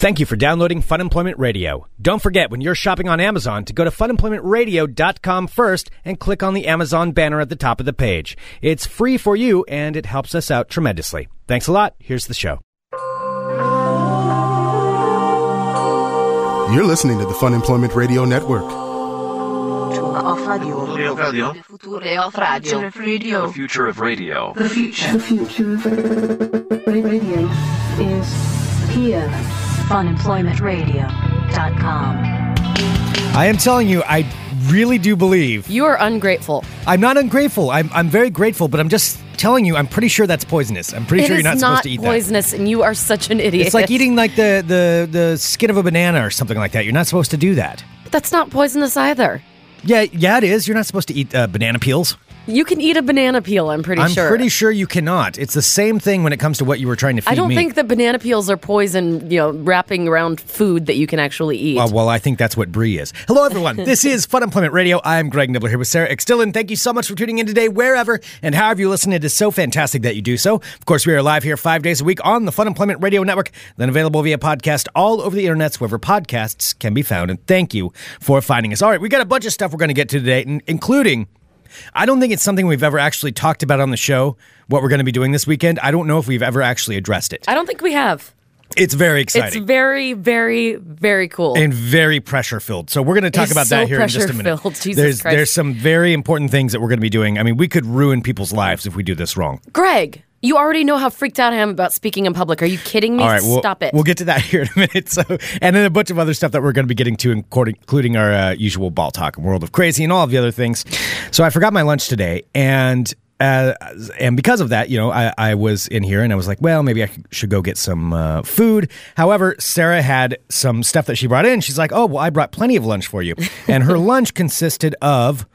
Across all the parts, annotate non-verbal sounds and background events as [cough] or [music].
Thank you for downloading Fun Employment Radio. Don't forget when you're shopping on Amazon to go to funemploymentradio.com first and click on the Amazon banner at the top of the page. It's free for you and it helps us out tremendously. Thanks a lot. Here's the show. You're listening to the Fun Employment Radio Network. Off radio. Future of radio. The future of radio. The future of radio. The future. The future of radio is here. funemploymentradio.com. I am telling you, I really do believe. You are ungrateful. I'm not ungrateful. I'm, I'm very grateful, but I'm just telling you, I'm pretty sure that's poisonous. I'm pretty It sure you're not, supposed to eat poisonous, and you are such an that. idiot. It's like eating like the, the, the skin of a banana or something like that. You're not supposed to do that. But that's not poisonous either. Yeah, yeah, it is. You're not supposed to eat uh, banana peels. You can eat a banana peel. I'm pretty sure. I'm pretty sure you cannot. It's the same thing when it comes to what you were trying to feed I don't me. think that banana peels are poison. You know, wrapping around food that you can actually eat. Well, well, I think that's what brie is. Hello, everyone. [laughs] this is Fun Employment Radio. I'm Greg Nibbler here with Sarah Extillin. Thank you so much for tuning in today, wherever and however you listen. It is so fantastic that you do so. Of course, we are live here five days a week on the Fun Employment Radio Network, then available via podcast all over the internets, wherever podcasts can be found. And thank you for finding us. All right, we got a bunch of stuff we're going to get to today, including. I don't think it's something we've ever actually talked about on the show, what we're going to be doing this weekend. I don't know if we've ever actually addressed it. I don't think we have. It's very exciting. It's very, very, very cool. and very pressure filled. So we're going to talk It's about so that here in just a minute. [laughs] there's Christ. there's some very important things that we're going to be doing. I mean, we could ruin people's lives if we do this wrong. Greg, you already know how freaked out I am about speaking in public. Are you kidding me? All right, we'll, Stop it. We'll get to that [laughs] here in a minute. So, and then a bunch of other stuff that we're going to be getting to, including our uh, usual ball talk and world of crazy and all of the other things. So I forgot my lunch today, and. Uh, and because of that, you know, I, I was in here and I was like, well, maybe I should go get some uh, food. However, Sarah had some stuff that she brought in. She's like, oh, well, I brought plenty of lunch for you. and her [laughs] lunch consisted of,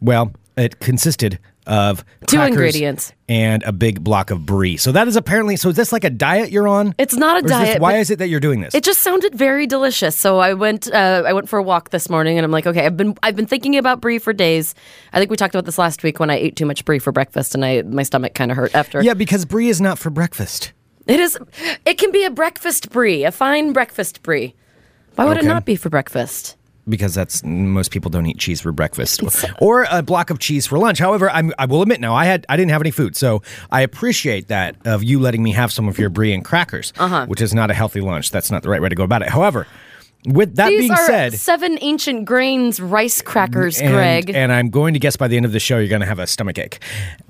well, it consisted of Two ingredients. and a big block of brie. So that is apparently, so is this like a diet you're on? It's not a is this- diet, why is it that you're doing this? It just sounded very delicious. So I went uh, I went for a walk this morning and I'm like, okay, I've been I've been thinking about brie for days. I think we talked about this last week when I ate too much brie for breakfast and I my stomach kind of hurt after. yeah, because brie is not for breakfast. It is it can be a breakfast brie, a fine breakfast brie. Why would Okay. it not be for breakfast? Because that's most people don't eat cheese for breakfast [laughs] or a block of cheese for lunch. However, I'm, I will admit now I had I didn't have any food, so I appreciate that of you letting me have some of your brie and crackers, Uh-huh. which is not a healthy lunch. That's not the right way to go about it. However, with that These being are said, seven ancient grains rice crackers, and, Greg. and I'm going to guess by the end of the show you're going to have a stomach ache.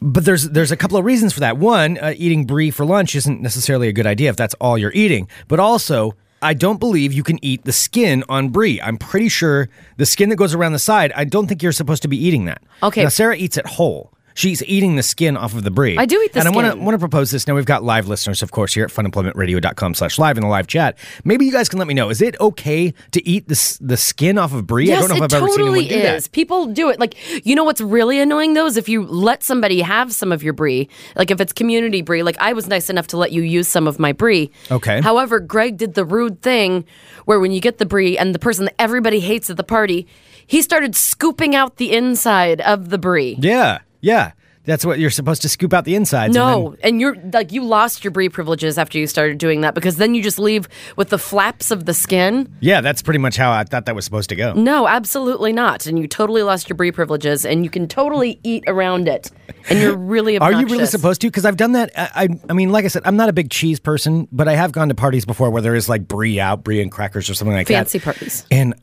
But there's there's a couple of reasons for that. One, uh, eating brie for lunch isn't necessarily a good idea if that's all you're eating. But also, I don't believe you can eat the skin on brie. I'm pretty sure the skin that goes around the side. I don't think you're supposed to be eating that. Okay. Now Sarah eats it whole. She's eating the skin off of the brie. I do eat the and I want to want to propose this. Now we've got live listeners, of course, here at funemploymentradio.com slash live in the live chat. Maybe you guys can let me know. Is it okay to eat the, the skin off of brie? I Yes, don't know if I've ever seen totally anyone do is. that. People do it. Like, you know what's really annoying though is if you let somebody have some of your brie, like if it's community brie, like I was nice enough to let you use some of my brie. Okay. However, Greg did the rude thing where when you get the brie and the person that everybody hates at the party, he started scooping out the inside of the brie. Yeah, yeah. That's what you're supposed to scoop out the insides. and No, then- and you're like you lost your brie privileges after you started doing that because then you just leave with the flaps of the skin. yeah, that's pretty much how I thought that was supposed to go. No, absolutely not. And you totally lost your brie privileges, and you can totally eat around it. And you're really [laughs] Are you really supposed to? Because I've done that. I, I, I mean, like I said, I'm not a big cheese person, but I have gone to parties before where there is like brie out, brie and crackers or something like Fancy that. Fancy parties. And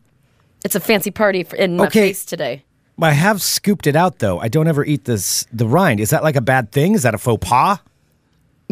It's a fancy party in my Okay. face today. I have scooped it out though. I don't ever eat this the rind. Is that like a bad thing? Is that a faux pas?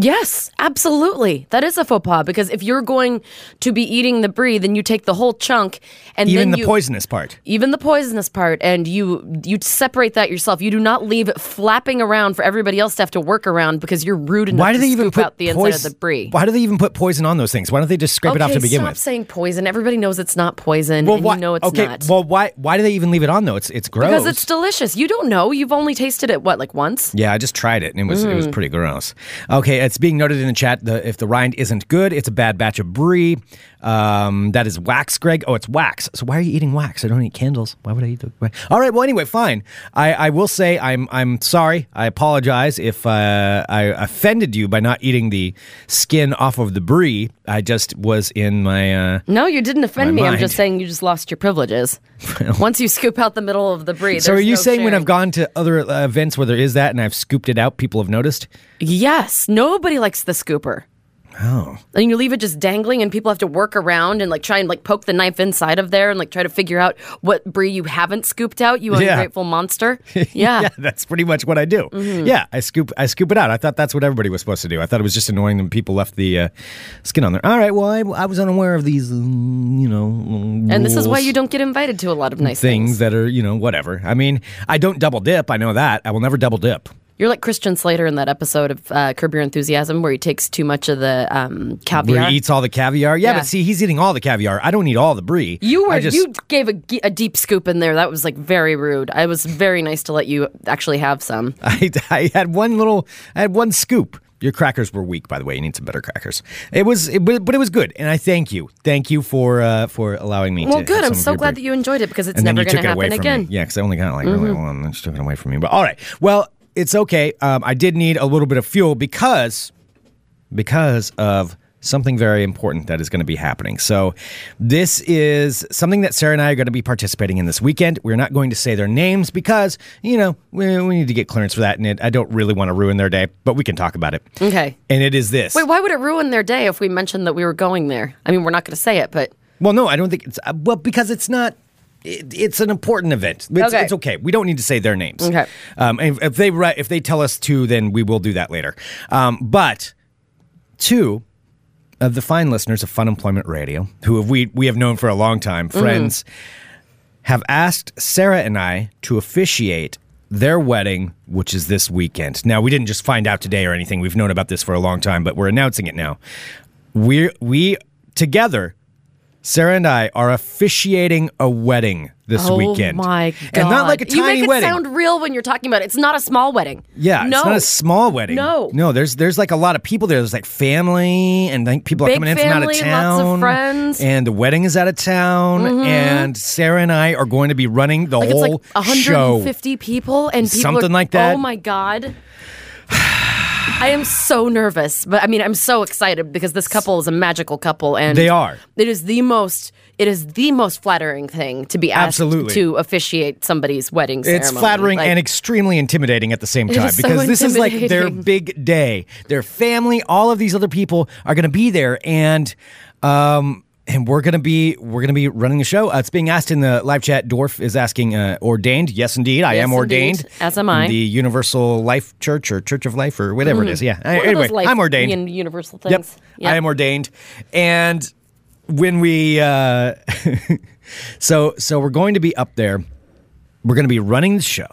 Yes, absolutely. That is a faux pas because if you're going to be eating the brie, then you take the whole chunk and Even the you, poisonous part. even the poisonous part, and you you separate that yourself. You do not leave it flapping around for everybody else to have to work around because you're rude enough Why do to they even put out the inside poison? of the brie. Why do they even put poison on those things? Why don't they just scrape it off to begin stop with? saying poison. Everybody knows it's not poison, and why, you know it's okay, not. well, why why do they even leave it on though? It's it's gross. because it's delicious. You don't know. You've only tasted it what, like once? Yeah, I just tried it and it was it Mm. was pretty gross. Okay, it's being noted in the chat the, if the rind isn't good, it's a bad batch of brie. Um, that is wax, Greg. Oh, it's wax. So why are you eating wax? I don't eat candles. Why would I eat the wax? All right. Well, anyway, fine. I, I will say I'm I'm sorry. I apologize if uh, I offended you by not eating the skin off of the brie. I just was in my. Uh, No, you didn't offend me. I'm just saying you just lost your privileges. [laughs] Once you scoop out the middle of the brie. so are you no saying when. I've gone to other uh, events where there is that and I've scooped it out, people have noticed? Yes, nobody likes the scooper. Oh. And you leave it just dangling, and people have to work around and like try and like poke the knife inside of there and like try to figure out what brie you haven't scooped out. You Yeah. ungrateful monster. [laughs] Yeah. yeah, that's pretty much what I do. Mm-hmm. Yeah, I scoop I scoop it out. I thought that's what everybody was supposed to do. I thought it was just annoying when people left the uh, skin on there. All right, well, I, I was unaware of these, mm, you know, And this is why you don't get invited to a lot of nice things things. that are, you know, whatever. I mean, I don't double dip. I know that. I will never double dip. You're like Christian Slater in that episode of uh, Curb Your Enthusiasm where he takes too much of the um, Where caviar. he eats all the caviar. Yeah, Yeah. but see, he's eating all the caviar. I don't eat all the brie. you were just... you gave a, a deep scoop in there. That was like very rude. I was very nice to let you actually have some. [laughs] I, I had one little, I had one scoop. Your crackers were weak, by the way. You need some better crackers. It was, it, but it was good, and I thank you, thank you for uh, for allowing me. To some. Well, good. I'm so glad brie. that you enjoyed it because it's and never going to happen again. Mm-hmm. me. Yeah, because I only got like really well, and then took it away from me. But all right, well, it's okay. Um, I did need a little bit of fuel because because of something very important that is going to be happening. So, this is something that Sarah and I are going to be participating in this weekend. We're not going to say their names because you know we, we need to get clearance for that, and it, I don't really want to ruin their day. But we can talk about it. Okay. And it is this. Wait, why would it ruin their day if we mentioned that we were going there? I mean, we're not going to say it, but Well, no, I don't think it's uh, well because it's not. It, it's an important event. It's Okay. it's okay. We don't need to say their names. Okay. Um, if, if they if they tell us to, then we will do that later. Um, but two of the fine listeners of Fun Employment Radio, who have we we have known for a long time, friends, have asked Sarah and I to officiate their wedding, which is this weekend. Now, we didn't just find out today or anything. We've known about this for a long time, but we're announcing it now. We we together, Sarah and I are officiating a wedding this weekend. oh weekend. my god! And not like a tiny wedding. you make it wedding. sound real when you're talking about it. It's not a small wedding. yeah, no, it's not a small wedding. No. no. There's there's like a lot of people there. There's like family, and like people are Big coming in from out of family, town. lots of friends. Mm-hmm. and the wedding is out of town. And Sarah and I are going to be running the like it's whole like show. 150 people and people Something are- like that. Oh my god. [sighs] I am so nervous, but I mean, I'm so excited because this couple is a magical couple, and They are. It is the most. It is the most flattering thing to be asked Absolutely. to officiate somebody's wedding ceremony. It's flattering Like, and extremely intimidating at the same time is so because this is like their big day. Their family, all of these other people are going to be there, and um, and we're gonna be we're gonna be running the show. Uh, it's being asked in the live chat. Dorf is asking, uh, ordained? Yes, indeed, I Yes, am ordained. indeed. As am I. The Universal Life Church or Church of Life or whatever it is. Yeah. of anyway, I'm ordained. In universal things. Yep, things. I am ordained, and when we uh, [laughs] so so we're going to be up there. We're going to be running the show.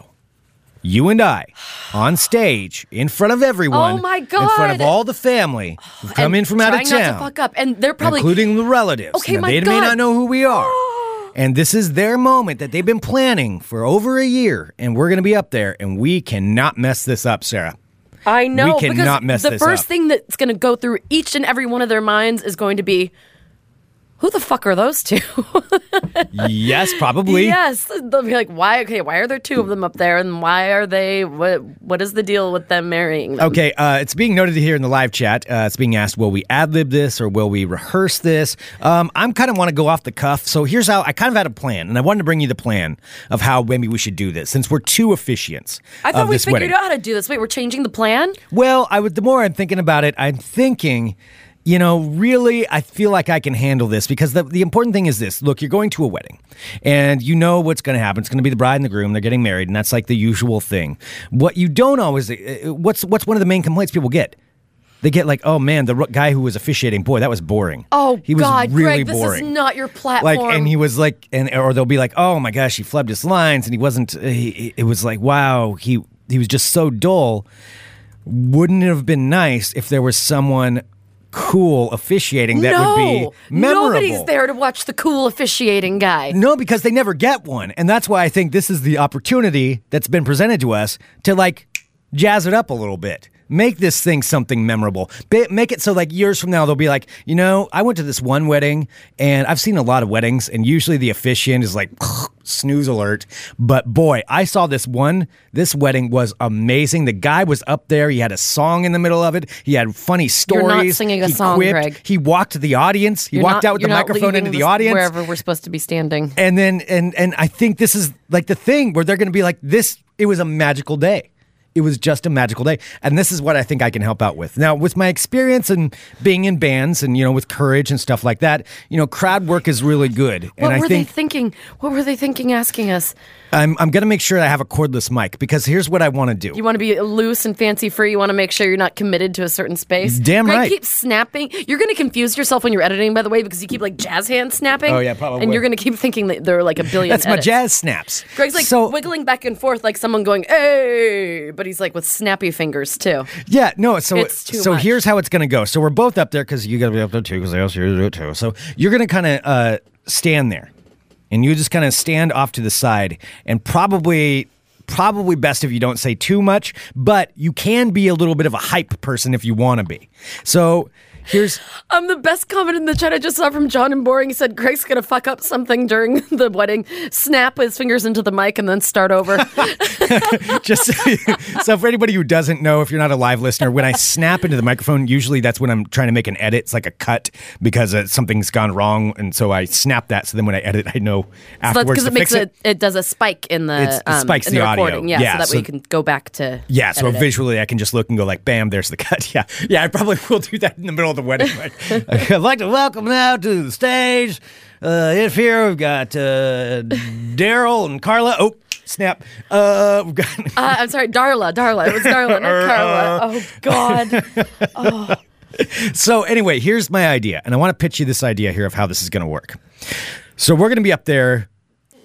You and I on stage in front of everyone. Oh, my god! In front of all the family who come And in from out of trying not to town, fuck up, and they're probably including the relatives. Okay, Now, my they may not know who we are. [gasps] And this is their moment that they've been planning for over a year, and we're going to be up there, and we cannot mess this up, Sarah. I know We cannot mess the this first up. thing that's going to go through each and every one of their minds is going to be, who the fuck are those two? [laughs] yes, probably. yes, they'll be like, why? Okay, why are there two of them up there, and why are they? What? What is the deal with them marrying them? Okay, uh, it's being noted here in the live chat. Uh, it's being asked, will we ad lib this or will we rehearse this? Um, I'm kind of want to go off the cuff. So here's how I kind of had a plan, and I wanted to bring you the plan of how maybe we should do this since we're two officiants I thought we figured wedding. out how to do this. Wait, we're changing the plan. Well, I would. The more I'm thinking about it, I'm thinking. You know, really, I feel like I can handle this because the, the important thing is this. Look, you're going to a wedding and you know what's going to happen. It's going to be the bride and the groom. They're getting married, and that's like the usual thing. What you don't always, uh, what's, what's one of the main complaints people get? They get like, oh man, the guy who was officiating, boy, that was boring. Oh he was God, really Greg, boring. this is not your platform. like, and he was like, and or they'll be like, oh my gosh, he flubbed his lines, and he wasn't. He, it was like, wow, he he was just so dull. Wouldn't it have been nice if there was someone cool officiating that no, would be memorable? nobody's there to watch the cool officiating guy. No, because they never get one. And that's why I think this is the opportunity that's been presented to us to like jazz it up a little bit. make this thing something memorable. Make it so like years from now they'll be like, you know, I went to this one wedding and I've seen a lot of weddings and usually the officiant is like snooze alert, but boy, I saw this one. This wedding was amazing. The guy was up there. He had a song in the middle of it. He had funny stories. You're not singing a he song, quipped. Greg. He walked to the audience. He You're walked not- out with the microphone into the audience wherever we're supposed to be standing. and then and and I think this is like the thing where they're going to be like this. It was a magical day. It was just a magical day, and this is what I think I can help out with. Now, with my experience and being in bands, and you know, with courage and stuff like that, you know, crowd work is really good. What and I were think they thinking? What were they thinking asking us? I'm I'm going to make sure I have a cordless mic because here's what I want to do. You want to be loose and fancy free. You want to make sure you're not committed to a certain space. Damn Greg right. keeps snapping. You're going to confuse yourself when you're editing, by the way, because you keep like jazz hands snapping. Oh, yeah, probably. And you're going to keep thinking that there are like a billion. That's my jazz snaps. Greg's like so wiggling back and forth like someone going, "Hey!" But he's like with snappy fingers too. Yeah, no. So It's too so much. here's how it's gonna go. So we're both up there because you gotta be up there too because you to do it too. So you're gonna kind of uh, stand there, and you just kind of stand off to the side, and probably probably best if you don't say too much, but you can be a little bit of a hype person if you want to be. So here's Um, the best comment in the chat I just saw from John and Boring. He said Greg's gonna fuck up something during [laughs] the wedding, snap his fingers into the mic, and then start over. [laughs] [laughs] just so for anybody who doesn't know, if you're not a live listener, when I snap into the microphone, usually that's when I'm trying to make an edit. It's like a cut because uh, something's gone wrong, and so I snap that. So then when I edit, I know afterwards because to it makes fix it. it, it does a spike in the It's- it um, spikes in the the, audio. recording. Yeah, Yeah, so that so- way you can go back to Yeah, so edit it. visually I can just look and go like, bam, there's the cut. Yeah, yeah, I probably will do that in the middle of the wedding. Like, [laughs] I'd like to welcome now to the stage. Uh, if here we've got uh, Daryl and Carla. Oh, snap. Uh, we've got. [laughs] Uh, I'm sorry, Darla. Darla. It was Darla, not Carla. Oh God. [laughs] So anyway, here's my idea, and I want to pitch you this idea here of how this is going to work. So we're going to be up there.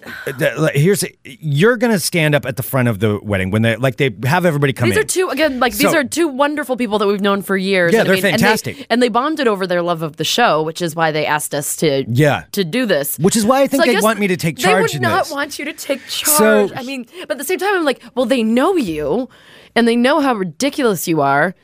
[sighs] Here's you're going to stand up at the front of the wedding when they like they have everybody come These in. are two again, like these So- are two wonderful people that we've known for years. Yeah, And they're mean, and they- fantastic. and they, bonded over their love of the show, which is why they asked us to Yeah. to do this. Which is why I think they guess want me to take charge. They would not this. want you to take So- charge. I mean, but at the same time, I'm like, well, they know you, and they know how ridiculous you are.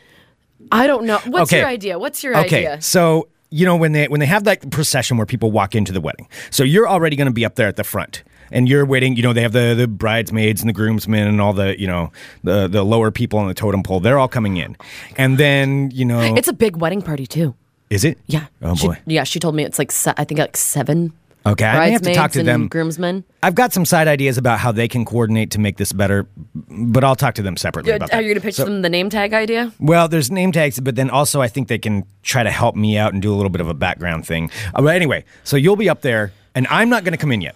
I don't know. What's Okay. your idea? What's your Okay, idea? so you know when they when they have that procession where people walk into the wedding, so you're already going to be up there at the front, and you're waiting. You know they have the the bridesmaids and the groomsmen and all the you know the the lower people on the totem pole. They're all coming in, and then you know It's a big wedding party too. is it? Yeah. Oh She- boy. yeah, she told me it's like se- I think like seven. Okay, I have to talk to them. Groomsmen. I've got some side ideas about how they can coordinate to make this better, but I'll talk to them separately about Are you going to pitch them the name tag idea? Well, there's name tags, but then also I think they can try to help me out and do a little bit of a background thing. Uh, but anyway, so you'll be up there, and I'm not going to come in yet.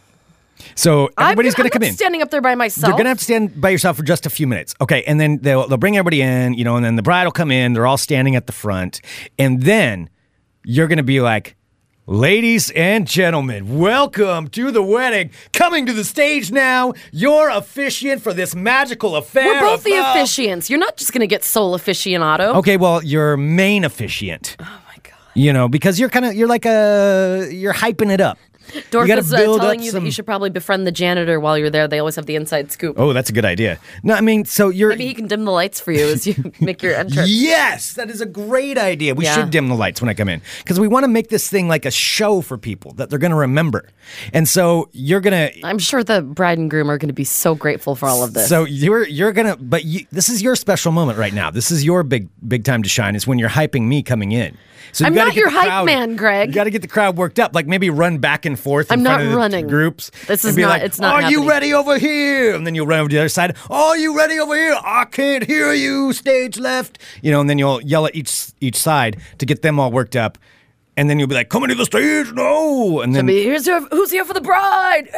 So everybody's going to come in. Standing up there by myself. You're gonna have to stand by yourself for just a few minutes, okay? And then they'll they'll bring everybody in, you know, and then the bride will come in. They're all standing at the front, and then you're gonna be like, "Ladies and gentlemen, welcome to the wedding. Coming to the stage now, your officiant for this magical affair." We're both of the love." officiants. You're not just going to get sole aficionado. Okay, well, your main officiant. Oh my god. You know, because you're kind of you're like a you're hyping it up. Dorf is uh, telling you some- that you should probably befriend the janitor while you're there. They always have the inside scoop. Oh, that's a good idea. No, I mean, so you're Maybe he can dim the lights for you as you [laughs] make your entrance. Yes, that is a great idea. We Yeah. should dim the lights when I come in because we want to make this thing like a show for people that they're going to remember. And so you're going to I'm sure the bride and groom are going to be so grateful for all of this. so you're you're going to but you, this is your special moment right now. This is your big big time to shine is when you're hyping me coming in. So you I'm not get your hype crowd- man, Greg. You got to get the crowd worked up. Like maybe run back and forth. In I'm not running. groups. This is not- Like, it's not Are you ready over here? And then you'll run over to the other side. Are you ready over here? I can't hear you. Stage left. You know, and then you'll yell at each each side to get them all worked up. And then you'll be like, "Coming to the stage, no!" And then mean, here's your, who's here for the bride?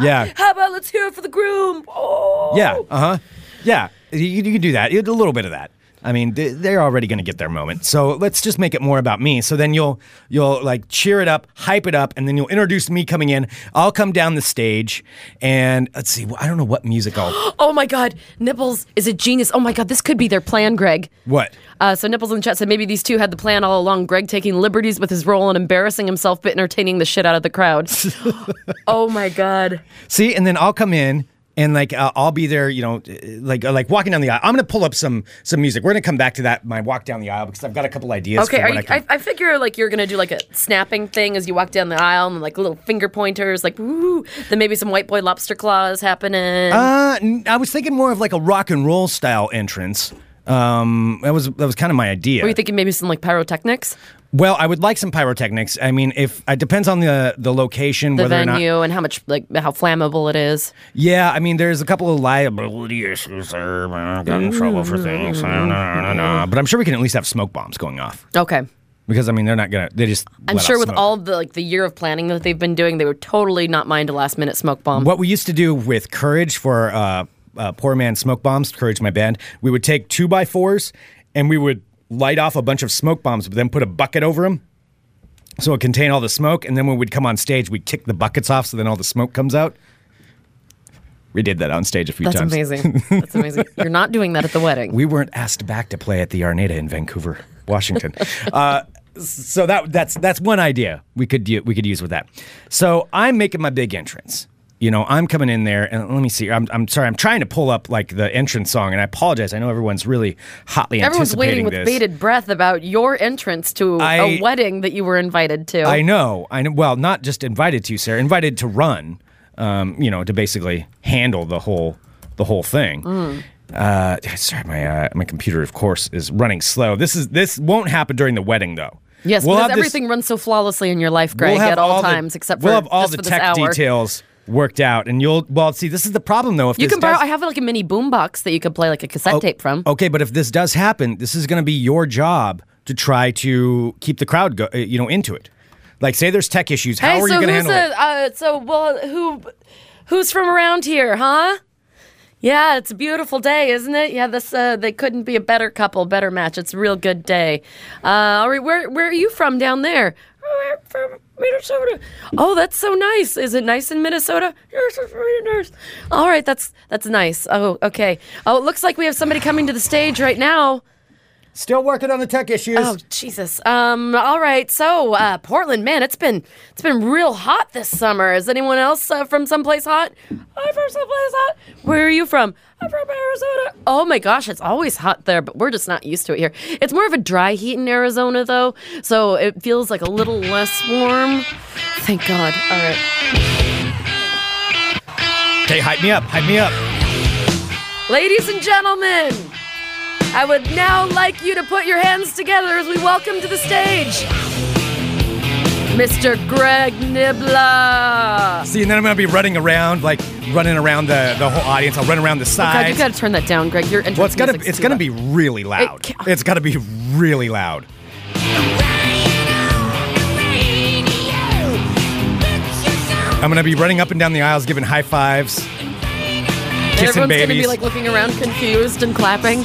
yeah, How about let's hear it for the groom? Oh. yeah, uh huh, yeah. You, you can do that. You do a little bit of that. I mean, they- they're already going to get their moment. So let's just make it more about me. So then you'll you'll like cheer it up, hype it up, and then you'll introduce me coming in. I'll come down the stage, and let's see. I don't know what music I'll. [gasps] Oh my God, Nipples is a genius. Oh my God, this could be their plan, Greg. what? Uh, so Nipples in the chat said maybe these two had the plan all along. Greg taking liberties with his role and embarrassing himself, but entertaining the shit out of the crowd. [laughs] [gasps] oh my God. See, and then I'll come in and like uh, I'll be there, you know, like uh, like walking down the aisle. I'm gonna pull up some some music. We're gonna come back to that my walk down the aisle because I've got a couple ideas. Okay, for are what you, I can- I, I figure like you're gonna do like a snapping thing as you walk down the aisle and like little finger pointers, like woo. Then maybe some white boy lobster claws happening. Uh, I was thinking more of like a rock and roll style entrance. Um, that was that was kind of my idea. Were you thinking maybe some like pyrotechnics, well, I would like some pyrotechnics. I mean, if it depends on the the location, the whether or not. venue, and how much like how flammable it is? Yeah, I mean, there's a couple of liability issues there. I got in trouble for things. No, no, no. But I'm sure we can at least have smoke bombs going off Okay. because I mean, they're not gonna. They just. I'm sure with all the like the year of planning that they've been doing, they would totally not mind a last minute smoke bomb. What we used to do with Courage for uh, uh, Poor Man Smoke Bombs, Courage, my band, we would take two by fours and we would light off a bunch of smoke bombs, but then put a bucket over them. So it contained all the smoke, and then when we'd come on stage, we'd kick the buckets off, so then all the smoke comes out. We did that on stage a few That's times. That's amazing. [laughs] That's amazing. You're not doing that at the wedding. We weren't asked back to play at the Arnada in Vancouver, Washington. [laughs] uh, so that that's that's one idea we could we could use with that. So I'm making my big entrance. You know, I'm coming in there, and let me see. I'm, I'm sorry. I'm trying to pull up like the entrance song, and I apologize. I know everyone's really hotly Everyone's waiting with this. bated breath about your entrance to I- a wedding that you were invited to. I know. I know. Well, not just invited to, Sarah. Invited to run. Um, you know, to basically handle the whole the whole thing. Mm. Uh, sorry, my uh, my computer, of course, is running slow. This is this won't happen during the wedding, though. Yes, We'll because have this- everything runs so flawlessly in your life, Greg, we'll at all, the- times, except for we'll have all the tech details worked out, and you'll well see. This is the problem, though. If You this can borrow. does- I have like a mini boombox that you could play like a cassette tape from. Okay, but if this does happen, this is going to be your job to try to keep the crowd, go, uh, you know, into it. Like, say there's tech issues. How hey, are so you going to handle it? uh, so well who who's from around here, huh? Yeah, it's a beautiful day, isn't it? Yeah, this uh, they couldn't be a better couple, better match. It's a real good day. Uh, all right, where where are you from down there? "Oh, I'm from Minnesota. Oh, that's so nice. Is it nice in Minnesota? Yes, it's really nice. All right, that's that's nice. Oh, okay. Oh, it looks like we have somebody coming to the stage right now. Still working on the tech issues. Oh Jesus. Um. All right. So, uh, Portland, man, it's been it's been real hot this summer. Is anyone else uh, from someplace hot? I'm from someplace hot. Where are you from? I'm from Arizona. Oh my gosh, it's always hot there, but we're just not used to it here. It's more of a dry heat in Arizona, though, so it feels like a little less warm. Thank God. All right. Okay, hype me up. Hype me up. Ladies and gentlemen, I would now like you to put your hands together as we welcome to the stage Mr. Greg Nibbler. See, and then I'm going to be running around, like running around the, the whole audience. I'll run around the God, sides. you gotta turn that down, Greg. Your entrance well, it's gonna music's it's too gonna loud. be really loud. ca- it's gotta be really loud. I'm gonna be running up and down the aisles, giving high fives, And kissing everyone's gonna babies. be like looking around confused and clapping.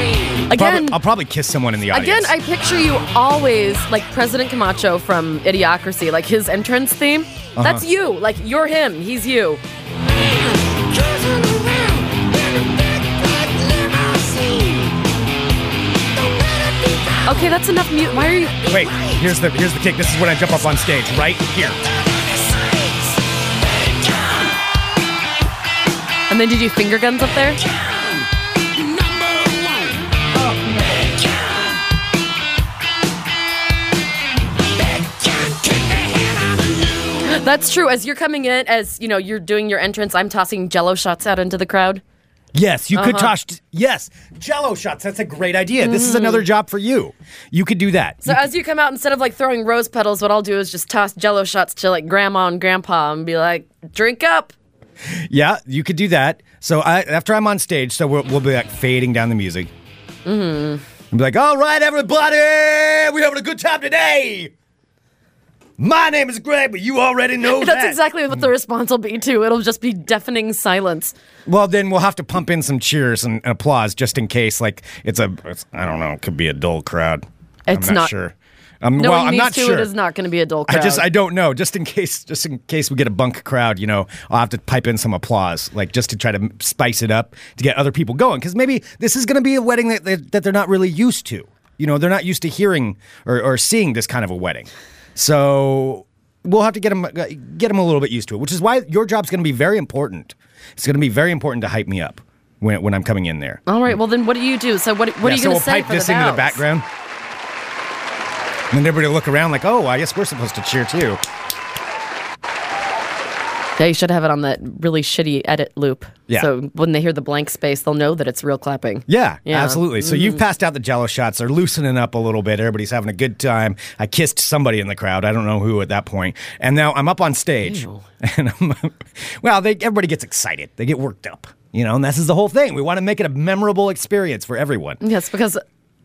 Probably- Again, I'll probably kiss someone in the audience. again, audience. I picture you always like President Camacho from Idiocracy, like his entrance theme. Uh-huh. That's you. Like you're him. He's you. Okay, that's enough mute. Why are you? Wait, here's the here's the kick. This is when I jump up on stage, right here. And then did you finger guns up there? That's true. As you're coming in, as you know, you're doing your entrance. I'm tossing Jello shots out into the crowd. Yes, you Uh-huh. could toss. Yes, Jello shots. That's a great idea. This is another job for you. You could do that. Mm. So as you come out, instead of like throwing rose petals, what I'll do is just toss Jello shots to like grandma and grandpa and be like, "Drink up." Yeah, you could do that. So I, after I'm on stage, so we'll, we'll be like fading down the music. Mm-hmm. And be like, all right, everybody, we're having a good time today. My name is Greg, but you already know [laughs] That's that. exactly what the response will be too. It'll just be deafening silence. Well, then we'll have to pump in some cheers and applause just in case, like it's a, it's, I don't know, it could be a dull crowd. It's I'm not, not- sure. Um, Knowing well, I'm not two, sure. it is not going to be a dull crowd. I just I don't know. Just in case, just in case we get a bunk crowd, you know, I'll have to pipe in some applause, like just to try to spice it up to get other people going. Because maybe this is going to be a wedding that, that that they're not really used to. You know, they're not used to hearing or, or seeing this kind of a wedding. So we'll have to get them uh, get them a little bit used to it. Which is why your job's going to be very important. It's going to be very important to hype me up when when I'm coming in there. All right. Well, then what do you do? So what? What Yeah, are you so going to we'll say pipe for this the into the background. And then everybody will look around like, oh, I guess we're supposed to cheer too. Yeah, you should have it on that really shitty edit loop. Yeah. So when they hear the blank space, they'll know that it's real clapping. Yeah, Yeah. Mm-hmm. absolutely. So you've passed out the jello shots. They're loosening up a little bit. Everybody's having a good time. I kissed somebody in the crowd. I don't know who at that point. And now I'm up on stage. [laughs] And I'm, well, they, everybody gets excited. They get worked up. You know, and this is the whole thing. We want to make it a memorable experience for everyone. Yes, because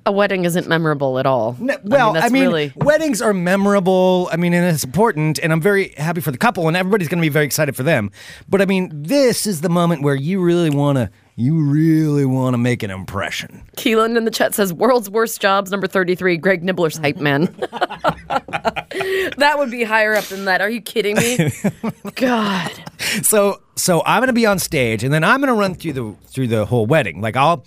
a wedding isn't memorable at all. No, well, I that's mean, really weddings are memorable. I mean, and it's important, and I'm very happy for the couple, and everybody's going to be very excited for them. But I mean, this is the moment where you really want to, you really want to make an impression. Keelan in the chat says world's worst jobs number 33 Greg Nibbler's hype man. [laughs] that would be higher up than that. Are you kidding me? [laughs] God. So, so I'm going to be on stage, and then I'm going to run through the through the whole wedding. Like I'll.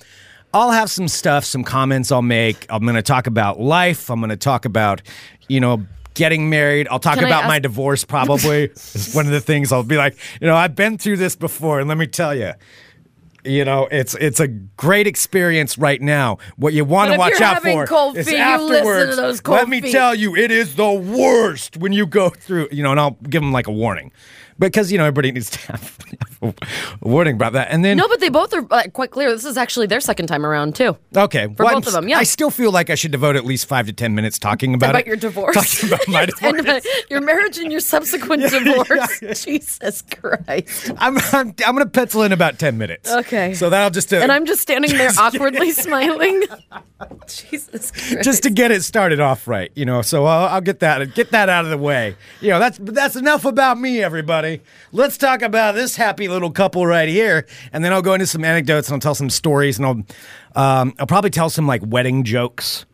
I'll have some stuff, some comments I'll make. I'm going to talk about life. I'm going to talk about, you know, getting married. I'll talk Can about my divorce [laughs] probably. It's one of the things I'll be like, you know, I've been through this before and let me tell you, you know, it's it's a great experience right now. What you want to watch out for cold is feet, afterwards. let me feet. tell you, it is the worst when you go through, you know, and I'll give them like a warning. Because, you know, everybody needs to have [laughs] a warning about that. And then No, but they both are uh, quite clear. This is actually their second time around, too. Okay, For well, both I'm of them, yeah. I still feel like I should devote at least five to ten minutes talking about, About it. your divorce. Talking about [laughs] my divorce. about your marriage and your subsequent [laughs] divorce. Jesus Christ. I'm, I'm, I'm going to pencil in about ten minutes. Okay. So that'll just uh, And I'm just standing there awkwardly smiling. Jesus Christ. just to get it started off right, you know. So I'll, I'll get that get that out of the way. You know, that's that's enough about me, everybody. Let's talk about this happy little couple right here, and then I'll go into some anecdotes and I'll tell some stories, and I'll um, I'll probably tell some like wedding jokes.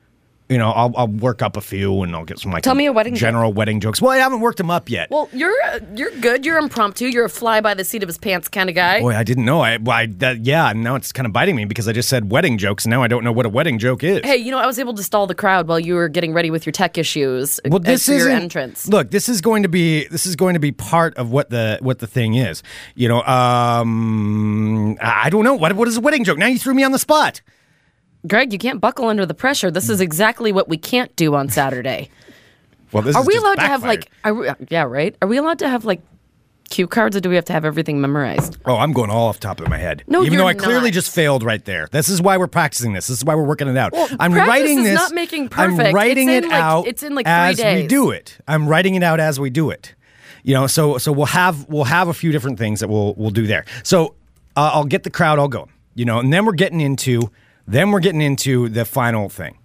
You know, I'll, I'll work up a few and I'll get some like Tell me a wedding joke. general wedding jokes. Well, I haven't worked them up yet. Well, you're uh, you're good. You're impromptu. You're a fly by the seat of his pants kind of guy. Boy, I didn't know. I, well, I that, yeah. Now it's kind of biting me because I just said wedding jokes, and now I don't know what a wedding joke is. Hey, you know, I was able to stall the crowd while you were getting ready with your tech issues. well, uh, this is your entrance. Look, this is going to be this is going to be part of what the what the thing is. You know, um, I I don't know what what is a wedding joke. Now you threw me on the spot. Greg, you can't buckle under the pressure. This is exactly what we can't do on Saturday. [laughs] Well, this Are we allowed to have like? Are we, yeah, right. Are we allowed to have like cue cards, or do we have to have everything memorized? Oh, I'm going all off top of my head. No, even though I clearly just failed right there. This is why we're practicing this. This is why we're working it out. Well, I'm writing is this. not making perfect. I'm writing it like- out. it's in, like, three as we do it. I'm writing it out as we do it. You know, so so we'll have we'll have a few different things that we'll we'll do there. So uh, I'll get the crowd all going. You know, and then we're getting into then we're getting into the final thing.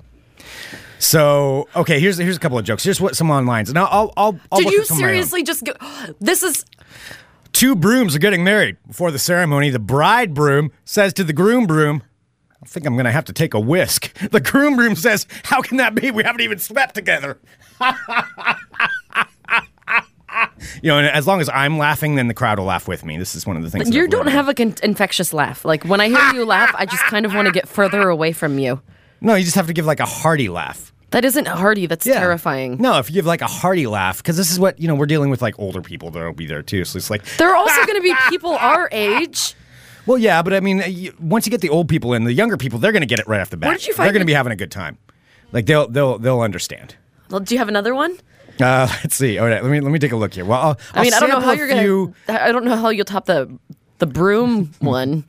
So okay, here's here's a couple of jokes. Here's what some on lines, and I'll I'll I'll, Did you at some of my own. seriously just go? [gasps] This is Two brooms are getting married. Before the ceremony, the bride broom says to the groom broom, I think I'm going to have to take a whisk. [laughs] The groom broom says, How can that be? We haven't even slept together. [laughs] you know, and as long as I'm laughing, then the crowd will laugh with me. This is one of the things. you don't have an infectious laugh. Like when I hear you laugh, I just kind of want to get further away from you. No, you just have to give like a hearty laugh. That isn't hearty. That's Yeah. terrifying. No, if you give like a hearty laugh, because this is what, you know, we're dealing with like older people that'll be there too. So it's like, There are also going to be people our age. well, yeah, but I mean, uh, once you get the old people in, the younger people, they're going to get it right off the bat. Where did you find? They're going to be having a good time. Like they'll they'll they'll understand. Well, do you have another one? Uh, [laughs] let's see. All right, let me let me take a look here. Well, I'll, I mean, I'll I don't know how you're few- gonna. I don't know how you'll top the the broom [laughs] one,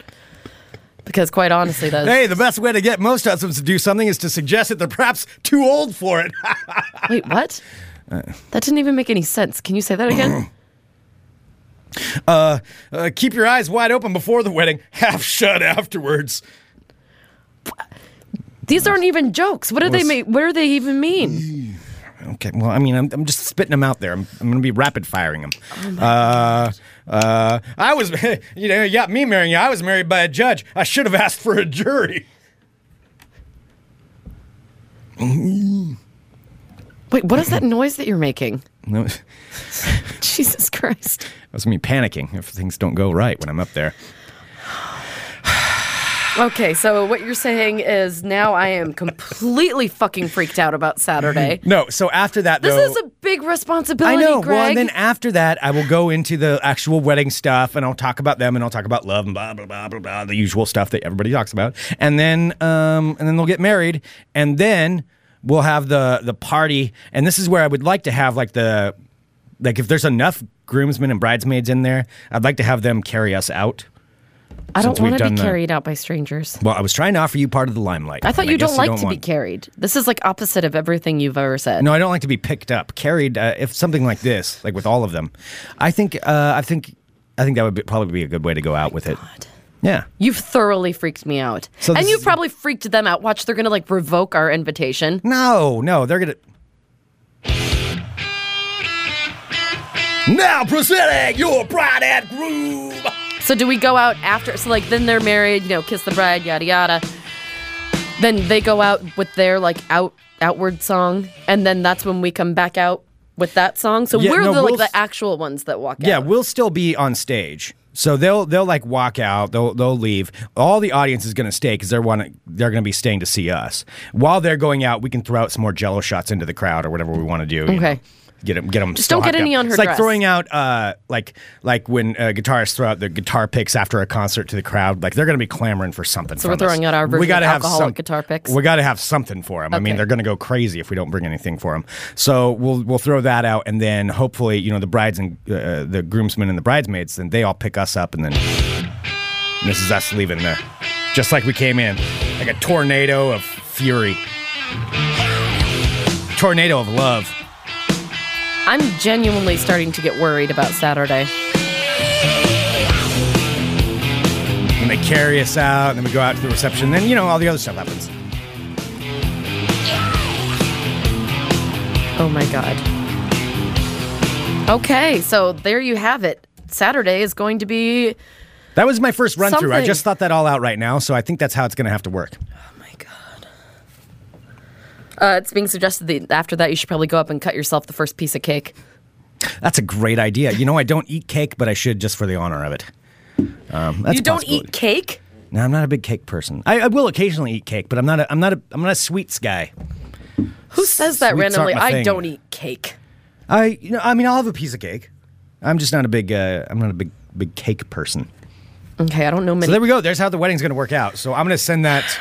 because quite honestly, that's Hey, the best way to get most husbands to do something is to suggest that they're perhaps too old for it. [laughs] wait, what? That didn't even make any sense. Can you say that again? [clears throat] uh, keep your eyes wide open before the wedding, half shut afterwards. These aren't even jokes. What do they make? What do they even mean? Okay, well, I mean, I'm, I'm just spitting them out there. I'm, I'm going to be rapid firing them. Oh uh, uh, I was, [laughs] you know, you got me marrying you. I was married by a judge. I should have asked for a jury. Wait, what is that noise that you're making? No, [laughs] Jesus Christ! That's me panicking if things don't go right when I'm up there. Okay, so what you're saying is now I am completely fucking freaked out about Saturday. [laughs] No, so after that, This though, is a big responsibility, I know. Greg. Well, and then after that, I will go into the actual wedding stuff, and I'll talk about them, and I'll talk about love and blah blah blah blah blah, the usual stuff that everybody talks about. And then, um, and then they'll get married, and then we'll have the the party. And this is where I would like to have like the like if there's enough groomsmen and bridesmaids in there, I'd like to have them carry us out. I don't want to be carried out by strangers. Well, I was trying to offer you part of the limelight. I thought you guess don't like to be carried. This is like opposite of everything you've ever said. No, I don't like to be picked up, carried. Uh, if something like this, like with all of them, I think, uh, I think, I think that would be, probably be a good way to go out with it. Yeah. You've thoroughly freaked me out. So and you've is- probably freaked them out. Watch, they're going to like revoke our invitation. No, no, they're gonna. Now presenting your bride and groom. So do we go out after? So like then they're married, you know, kiss the bride, yada yada. Then they go out with their like out outward song, and then that's when we come back out with that song. So Yeah, we're no, the we'll like the actual ones that walk Yeah, out. Yeah, we'll still be on stage. So they'll they'll like walk out. They'll they'll leave. All the audience is going to stay because they're want they're going to be staying to see us. While they're going out, we can throw out some more Jello shots into the crowd or whatever we want to do. Okay. know. Get them, get them. Just don't get any on her It's like dress. throwing out, uh, like like when uh, guitarists throw out the guitar picks after a concert to the crowd. Like they're going to be clamoring for something. So we're from us. throwing out our version we gotta of have some, guitar picks? We got to have something for them. I mean, they're going to go crazy if we don't bring anything for them. So we'll we'll throw that out, and then hopefully, you know, the brides and uh, the groomsmen and the bridesmaids, then they all pick us up, and then this is us leaving there, just like we came in, like a tornado of fury, tornado of love. I'm genuinely starting to get worried about Saturday. And they carry us out, and then we go out to the reception. Then you know all the other stuff happens. Oh my god. Okay, so there you have it. Saturday is going to be That was my first run through. I just thought that all out right now, so I think that's how it's going to have to work. Uh, it's being suggested that after that you should probably go up and cut yourself the first piece of cake. That's a great idea. You know, I don't eat cake, but I should just for the honor of it. Um, that's you don't eat cake? No, I'm not a big cake person. I, I will occasionally eat cake, but I'm not. A, I'm not. A, I'm not a sweets guy. Who says that Sweets randomly? I don't eat cake. I. You know. I mean, I'll have a piece of cake. I'm just not a big. Uh, I'm not a big big cake person. Okay, I don't know So there we go. There's how the wedding's going to work out. So I'm going to send that.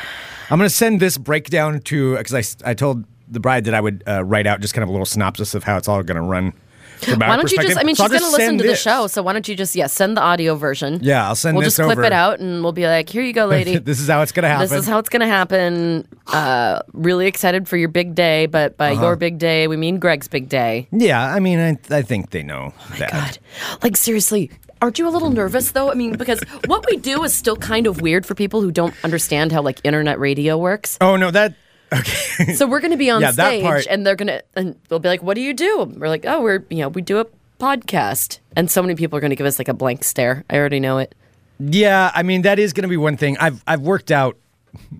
I'm going to send this breakdown to because I, I told the bride that I would uh, write out just kind of a little synopsis of how it's all going to run. Why don't you just? I mean, So she's going to listen to the show, so why don't you just yeah send the audio version? Yeah, I'll send We'll just clip over. it out and we'll be like, here you go, lady. [laughs] this is how it's going to happen. This is how it's going to happen. Uh, really excited for your big day, but by Uh-huh. your big day, we mean Greg's big day. Yeah, I mean, I, I think they know that. Oh God, like seriously, aren't you a little nervous though? I mean, because what we do is still kind of weird for people who don't understand how like internet radio works. Oh no, that okay. So we're going to be on Yeah, stage, part- and they're going to, and they'll be like, "What do you do?" We're like, "Oh, we're you know we do a podcast," and so many people are going to give us like a blank stare. I already know it. yeah, I mean that is going to be one thing. I've I've worked out.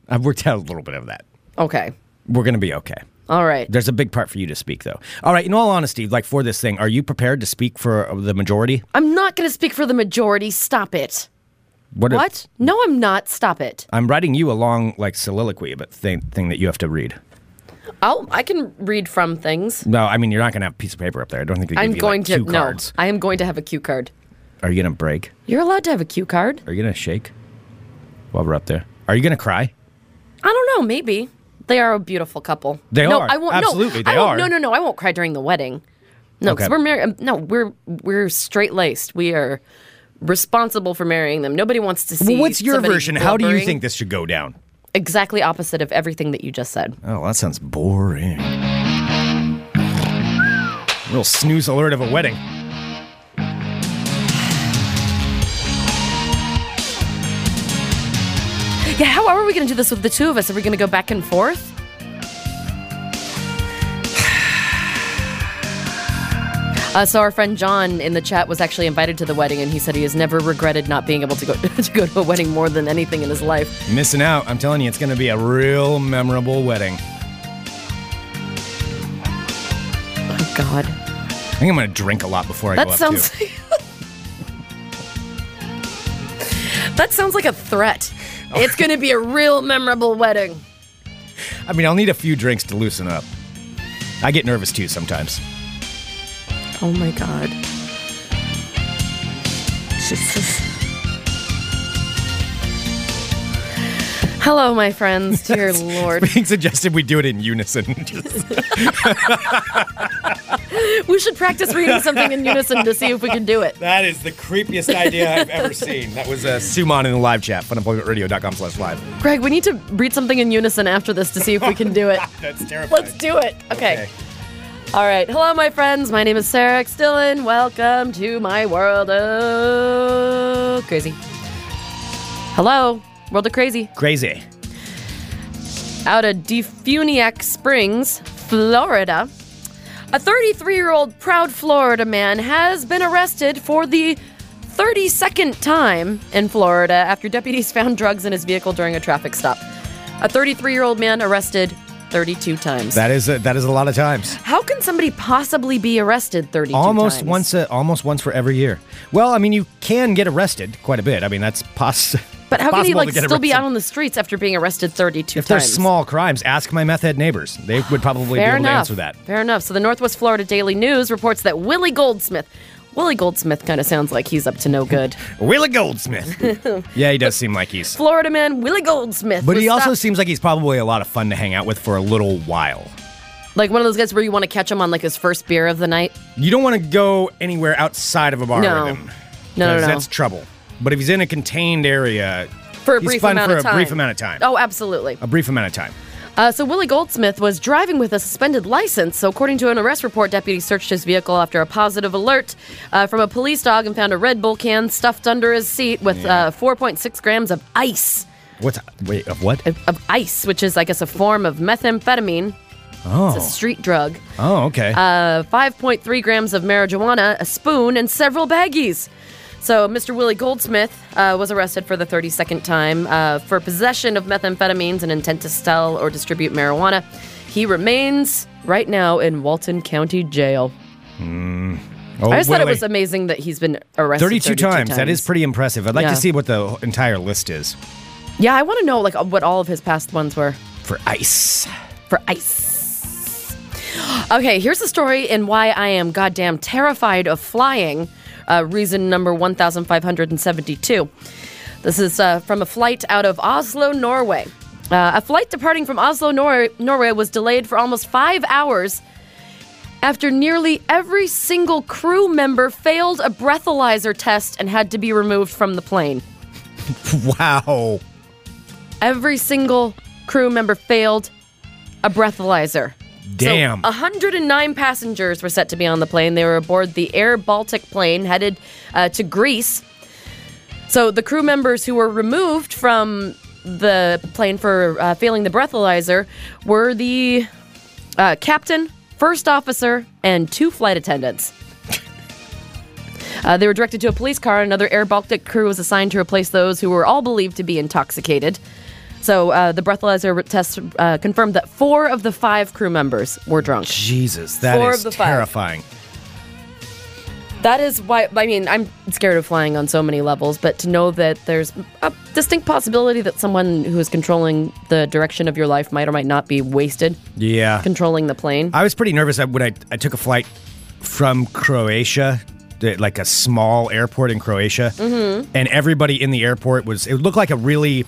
I've worked out a little bit of that. Okay, We're going to be okay. All right. There's a big part for you to speak, though. All right. In all honesty, like for this thing, are you prepared to speak for uh, the majority? I'm not going to speak for the majority. Stop it. What? if- What? No, I'm not. Stop it. I'm writing you a long like soliloquy, but thing thing that you have to read. I'll I can read from things. No, I mean you're not going to have a piece of paper up there. I don't think they I'm you going like, to no. cards. I am going to have a cue card. Are you going to break? You're allowed to have a cue card. Are you going to shake while we're up there? Are you going to cry? I don't know. Maybe they are a beautiful couple. They no, are. I won't. Absolutely, no, they are. No, no, no. I won't cry during the wedding. No, because Okay. we're married. Um, no, we're we're straight laced. We are responsible for marrying them. Nobody wants to see. Well, what's your version? How do you think this should go down? Exactly opposite of everything that you just said. Oh, that sounds boring. Real snooze alert of a wedding. Yeah. How are we going to do this with the two of us? Are we going to go back and forth? [sighs] Uh, so our friend John in the chat was actually invited to the wedding, and he said he has never regretted not being able to go [laughs] to go to a wedding more than anything in his life. Missing out. I'm telling you, it's going to be a real memorable wedding. Oh God, I think I'm going to drink a lot before I that go up sounds. too. [laughs] that sounds like a threat. [laughs] It's going to be a real memorable wedding. I mean, I'll need a few drinks to loosen up. I get nervous too sometimes. Oh my God. Jesus. Hello, my friends. Dear [laughs] Lord. Being suggested we do it in unison. [laughs] Just- [laughs] We should practice reading something in unison to see if we can do it. that is the creepiest idea I've ever seen. That was uh, Suman in the live chat, funemploymentradio.com slash live. Greg, we need to read something in unison after this to see if we can do it. That's terrifying. Let's do it. Okay. All right. Hello, my friends. My name is Sarah X. Dillon. Welcome to my world of crazy. Hello, world of crazy. Crazy. Out of Defuniak Springs, Florida, a 33 year old proud Florida man has been arrested for the 32nd time in Florida after deputies found drugs in his vehicle during a traffic stop. A 33 year old man arrested 32 times. That is a, that is a lot of times. How can somebody possibly be arrested 32 Almost times? once, a, almost once for every year. Well, I mean, you can get arrested quite a bit. I mean, that's possible. [laughs] But how can he like still be out on the streets after being arrested 32 If they're times? small crimes, ask my meth head neighbors. They would probably Fair be able enough. to answer that. Fair enough. So the Northwest Florida Daily News reports that Willie Goldsmith, Willie Goldsmith kind of sounds like he's up to no good. [laughs] Willie Goldsmith. [laughs] yeah, he does seem like he's. Florida man Willie Goldsmith. But he also stopped- seems like he's probably a lot of fun to hang out with for a little while. like one of those guys where you want to catch him on like his first beer of the night. You don't want to go anywhere outside of a bar No. with him. No, no, no. That's trouble. But if he's in a contained area, For a he's brief fun amount for of a time. brief amount of time. Oh, absolutely. A brief amount of time. Uh, so Willie Goldsmith was driving with a suspended license. So according to an arrest report, deputies searched his vehicle after a positive alert uh, from a police dog and found a Red Bull can stuffed under his seat with uh, 4.6 grams of ice. What's wait of what? Of, of ice, which is, I guess, a form of methamphetamine. Oh, It's a street drug. oh, okay. Uh, 5.3 grams of marijuana, a spoon, and several baggies. So, Mr. Willie Goldsmith uh, was arrested for the 32nd time uh, for possession of methamphetamines and intent to sell or distribute marijuana. He remains right now in Walton County Jail. oh, I just thought it was amazing that he's been arrested 32, 32 times. That is pretty impressive. I'd like Yeah. to see what the entire list is Yeah, I want to know like what all of his past ones were. for ice. for ice. Okay, here's the story and why I am goddamn terrified of flying. Uh, reason number 1572. This is uh, from a flight out of Oslo, Norway. Uh, a flight departing from Oslo, Nor- Norway was delayed for almost five hours after nearly every single crew member failed a breathalyzer test and had to be removed from the plane. [laughs] Wow. Every single crew member failed a breathalyzer. Damn. So 109 passengers were set to be on the plane. They were aboard the Air Baltic plane headed uh, to Greece. So the crew members who were removed from the plane for uh, failing the breathalyzer were the uh, captain, first officer, and two flight attendants. Uh, they were directed to a police car. And another Air Baltic crew was assigned to replace those who were all believed to be intoxicated. So uh, the breathalyzer test uh, confirmed that four of the five crew members were drunk. Jesus, that is Four of the five. terrifying. That is why, I mean, I'm scared of flying on so many levels, but to know that there's a distinct possibility that someone who is controlling the direction of your life might or might not be wasted Yeah. controlling the plane. I was pretty nervous when I, I took a flight from Croatia, like a small airport in Croatia, Mm-hmm. and everybody in the airport was. It looked like a really.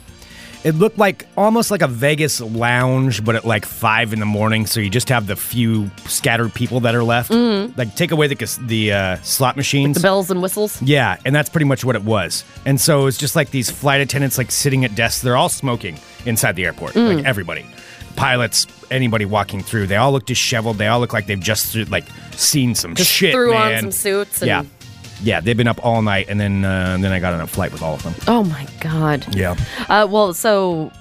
It looked like almost like a Vegas lounge, but at like five in the morning. So you just have the few scattered people that are left. Like take away the the uh, slot machines. Mm-hmm. the bells and whistles. Yeah, and that's pretty much what it was. And so it's just like these flight attendants like sitting at desks. They're all smoking inside the airport. Mm. Like everybody. Pilots, anybody walking through, they all look disheveled. They all look like they've just like seen some Just shit. threw on some suits and- yeah. Yeah, they've been up all night and then uh, and then I got on a flight with all of them. Oh my God. Yeah. Uh, well, so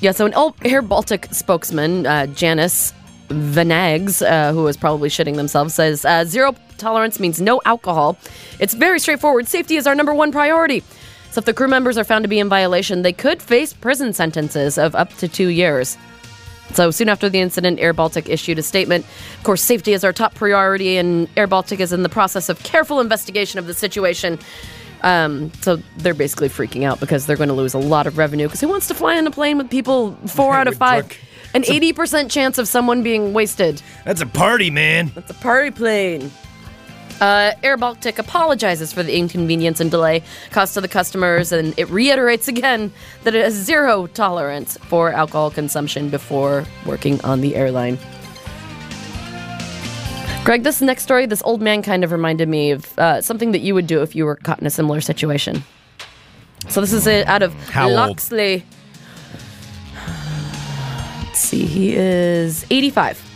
yeah, so an Al- Air Baltic spokesman, uh, Janis Vanags, uh, who was probably shitting themselves, says uh, zero tolerance means no alcohol. It's very straightforward. Safety is our number one priority. So if the crew members are found to be in violation, they could face prison sentences of up to two years. So soon after the incident, Air Baltic issued a statement. Of course, safety is our top priority, and Air Baltic is in the process of careful investigation of the situation. Um, so they're basically freaking out because they're going to lose a lot of revenue because who wants to fly on a plane with people four out of five? drunk- An 80% chance of someone being wasted. That's a party, man. That's a party plane. Uh, Air Baltic apologizes for the inconvenience and delay caused to the customers, and it reiterates again that it has zero tolerance for alcohol consumption before working on the airline. Greg, this next story, this old man kind of reminded me of uh, something that you would do if you were caught in a similar situation. So this is uh, out of How old? Loxley. Let's see, he is 85.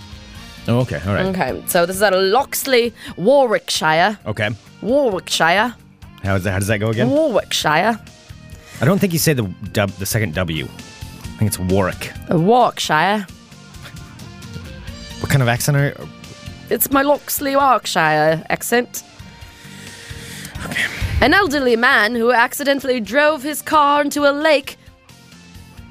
Oh, okay. All right. Okay, so this is out of Loxley, Warwickshire. Okay. Warwickshire. How, is that, how does that go again? Warwickshire. I don't think you say the dub, the second W. I think it's Warwick. Uh, Warwickshire. What kind of accent are you? It's my Loxley, Warwickshire accent. Okay. An elderly man who accidentally drove his car into a lake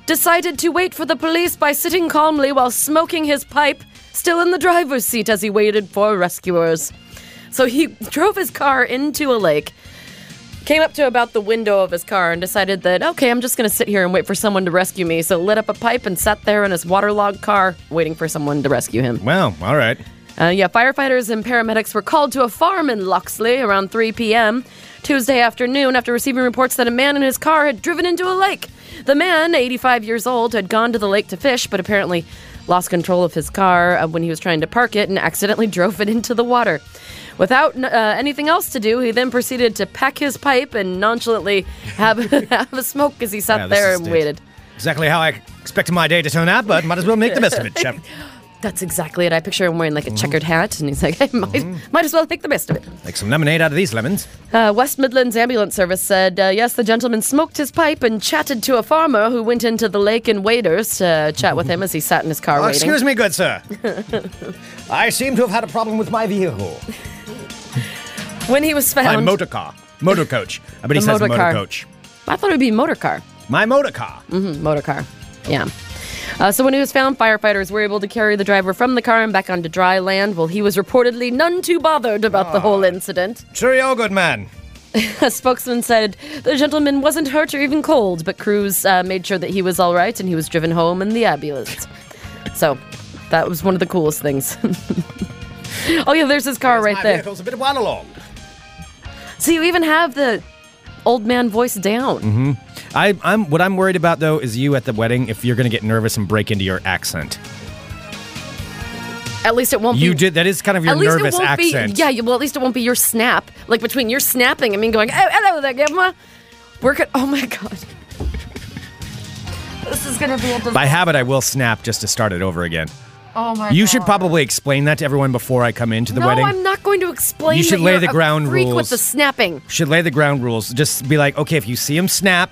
decided to wait for the police by sitting calmly while smoking his pipe, still in the driver's seat as he waited for rescuers. So he drove his car into a lake, came up to about the window of his car, and decided that, okay, I'm just going to sit here and wait for someone to rescue me. So lit up a pipe and sat there in his waterlogged car, waiting for someone to rescue him. Well, all right. Uh, yeah, firefighters and paramedics were called to a farm in Loxley around 3 p.m. Tuesday afternoon after receiving reports that a man in his car had driven into a lake. The man, 85 years old, had gone to the lake to fish, but apparently lost control of his car uh, when he was trying to park it and accidentally [laughs] drove it into the water. Without uh, anything else to do, he then proceeded to pack his pipe and nonchalantly [laughs] have, have a smoke as he sat Yeah, there and it. waited. Exactly how I expected my day to turn out, but might as well make the best of it, [laughs] chap. That's exactly it. I picture him wearing like a checkered hat, and he's like, "Hey, might, might as well make the best of it." Make some lemonade out of these lemons. Uh, West Midlands Ambulance Service said, uh, yes, the gentleman smoked his pipe and chatted to a farmer who went into the lake in waders to chat with him as he sat in his car Oh, waiting. excuse me, good sir. [laughs] I seem to have had a problem with my vehicle. When he was My found, motor car. Motor coach. I bet he The says motor motor car. coach. I thought it would be motor car. My motor car. motor car. Yeah. Uh, so when he was found, firefighters were able to carry the driver from the car and back onto dry land. Well, he was reportedly none too bothered about the whole incident. Cheerio, good man. [laughs] A spokesman said the gentleman wasn't hurt or even cold, but crews uh, made sure that he was all right and he was driven home in the ambulance. so that was one of the coolest things. [laughs] oh yeah, there's his car right there. vehicle's a bit of while along. So you even have the old man voice down. Mm-hmm. I, I'm what I'm worried about though is you at the wedding if you're going to get nervous and break into your accent. At least it won't You be. did that is kind of your at least nervous it won't accent. be. Yeah, you- well, at least it won't be your snap. Like between your snapping and me going, oh, hello there, Gemma. We're good. Oh my god. [laughs] this is gonna be a disaster. By habit, I will snap just to start it over again. Oh my You god. should probably explain that to everyone before I come into the no, wedding. I'm not going to explain. You should that lay the ground rules. with the snapping. Should lay the ground rules. Just be like, okay, if you see him snap,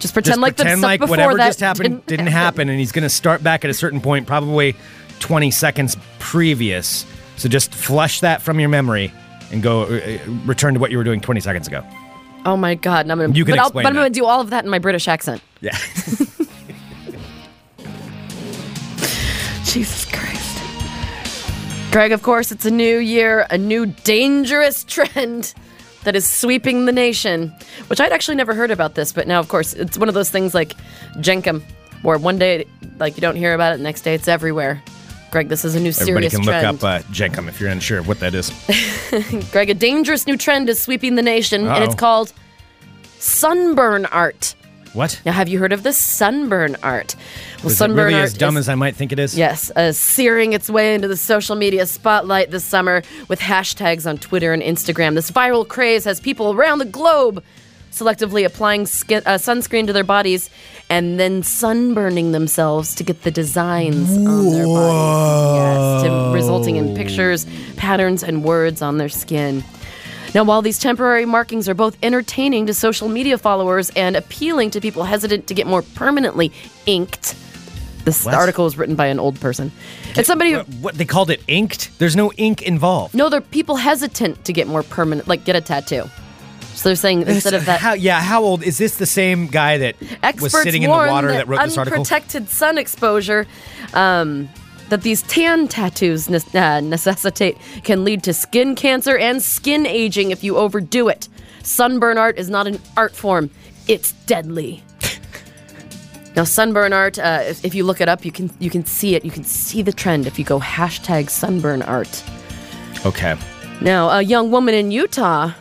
Just pretend just like pretend like whatever that just happened didn't, happen, and he's going to start back at a certain point, probably 20 seconds previous. So just flush that from your memory and go uh, uh, return to what you were doing 20 seconds ago. Oh my god! And I'm gonna. You can but, I'll, explain but I'm gonna do all of that in my British accent. Yeah. [laughs] [laughs] Jesus Christ. Greg, of course, it's a new year, a new dangerous [laughs] trend that is sweeping the nation, which I'd actually never heard about this, but now, of course, it's one of those things like Jenkem, where one day, like, you don't hear about it, next day it's everywhere. Greg, this is a new Everybody serious can trend. look up uh, Jenkem if you're unsure of what that is. [laughs] Greg, a dangerous new trend is sweeping the nation, and it's called sunburn art. What? Now, have you heard of the sunburn art? Well, Is sunburn really art as dumb is- as I might think it is? Yes, uh, searing its way into the social media spotlight this summer with hashtags on Twitter and Instagram. This viral craze has people around the globe selectively applying skin, uh, sunscreen to their bodies and then sunburning themselves to get the designs on their bodies. Yes, to, resulting in pictures, patterns, and words on their skin. Now, while these temporary markings are both entertaining to social media followers and appealing to people hesitant to get more permanently inked, this What? article is written by an old person. It's somebody who. What, what they called it inked? There's no ink involved. No, they're people hesitant to get more permanent, like get a tattoo. So they're saying instead of that, How, yeah, how old is this? The same guy that experts was sitting in the warn water that, that, wrote this article. unprotected sun exposure, um, that these tan tattoos ne- uh, necessitate can lead to skin cancer and skin aging if you overdo it. Sunburn art is not an art form, it's deadly. [laughs] Now, sunburn art. Uh, if, if you look it up, you can you can see it. You can see the trend if you go hashtag sunburn art. Okay. Now, a young woman in Utah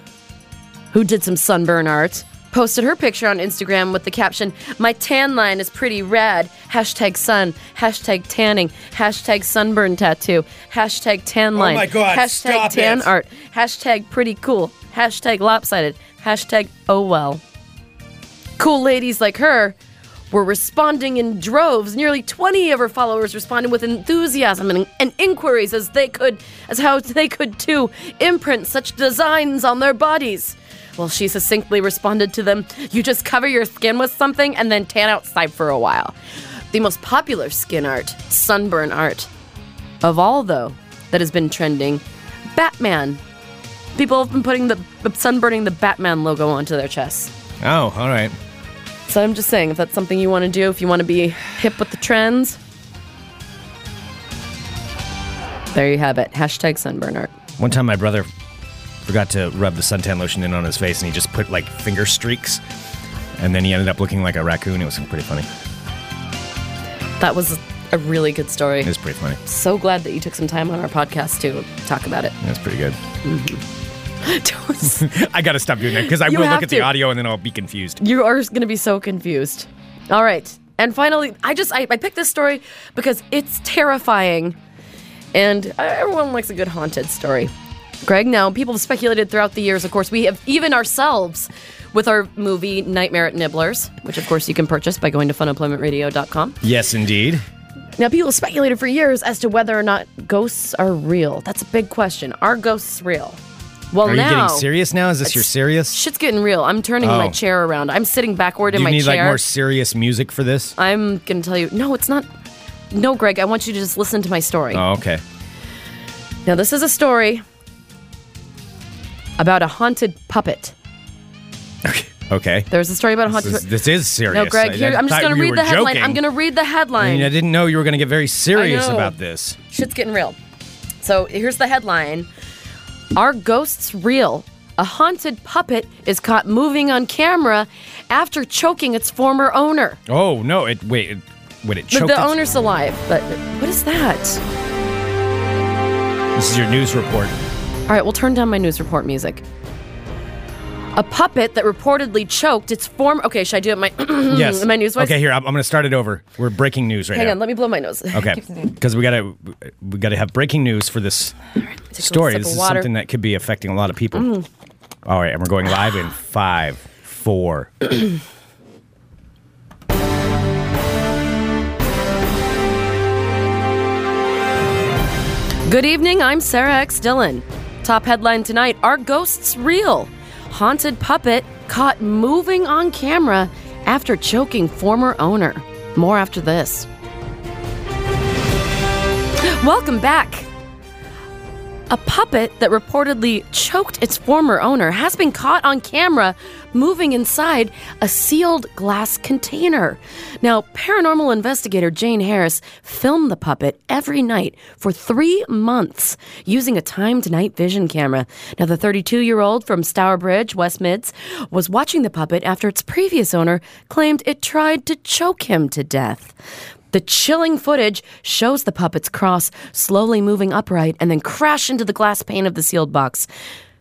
who did some sunburn art posted her picture on Instagram with the caption, My tan line is pretty rad. Hashtag sun. Hashtag tanning. Hashtag sunburn tattoo. Hashtag tan oh line. Oh my God, Hashtag stop tan it. art. Hashtag pretty cool. Hashtag lopsided. Hashtag oh well. Cool ladies like her were responding in droves. Nearly 20 of her followers responded with enthusiasm and, and inquiries as they could as how they could too imprint such designs on their bodies. Well, she succinctly responded to them, "You just cover your skin with something and then tan outside for a while." The most popular skin art, sunburn art, of all though, that has been trending, Batman. People have been putting the sunburning the Batman logo onto their chests. Oh, all right. So I'm just saying, if that's something you want to do, if you want to be hip with the trends, there you have it. Hashtag sunburn art. One time, my brother forgot to rub the suntan lotion in on his face, and he just put like finger streaks, and then he ended up looking like a raccoon. It was pretty funny. That was a really good story. It was pretty funny. So glad that you took some time on our podcast to talk about it. That's pretty good. [laughs] Don't- [laughs] I got to stop doing that because I You will look at the audio and then I'll be confused. you are going to be so confused. All right. And finally, I just I, I picked this story because it's terrifying, and uh, everyone likes a good haunted story. Greg, now people have speculated throughout the years. Of course, we have even ourselves with our movie Nightmare at Nibblers, which of course you can purchase by going to funemploymentradio.com. Yes, indeed. Now, people have speculated for years as to whether or not ghosts are real. That's a big question. Are ghosts real? Well, Are you now getting serious now? Is this your serious? shit's getting real. I'm turning my Oh. chair around. I'm sitting backward in you my need chair. like more serious music for this? I'm gonna tell you. No, it's not. No, Greg. I want you to just listen to my story. Oh, okay. Now, this is a story about a haunted puppet. Okay. There's a story about a This haunted. is, this is serious. no, Greg. I- Here, I I'm just gonna read the headline. joking. I'm gonna read the I headline. mean, I didn't know you were going to get very serious about this. Shit's getting real. So here's the headline Are ghosts real? A haunted puppet is caught moving on camera after choking its former owner. Oh no! It wait. It, wait. It But choked. the its- owner's alive. But what is that? This is your news report. All right, we'll turn down my news report music. A puppet that reportedly choked its form. Okay, should I do it? My [clears throat] yes. my news voice. Okay, here I'm, I'm going to start it over. We're breaking news right Hang now. on, let me blow my nose. [laughs] Okay, because we gotta we gotta have breaking news for this story. This is water. Mm. something that could be affecting a lot of people. All right, and we're going live in five, four. [clears throat] Good evening, I'm Sarah X. Dylan. Top headline tonight Are ghosts real? Haunted puppet caught moving on camera after choking former owner. More after this. Welcome back. A puppet that reportedly choked its former owner has been caught on camera moving inside a sealed glass container. Now, paranormal investigator Jane Harris filmed the puppet every night for three months using a timed night vision camera. Now, the 32 year old from Stourbridge, West Mids, was watching the puppet after its previous owner claimed it tried to choke him to death. The chilling footage shows the puppet's cross slowly moving upright and then crash into the glass pane of the sealed box.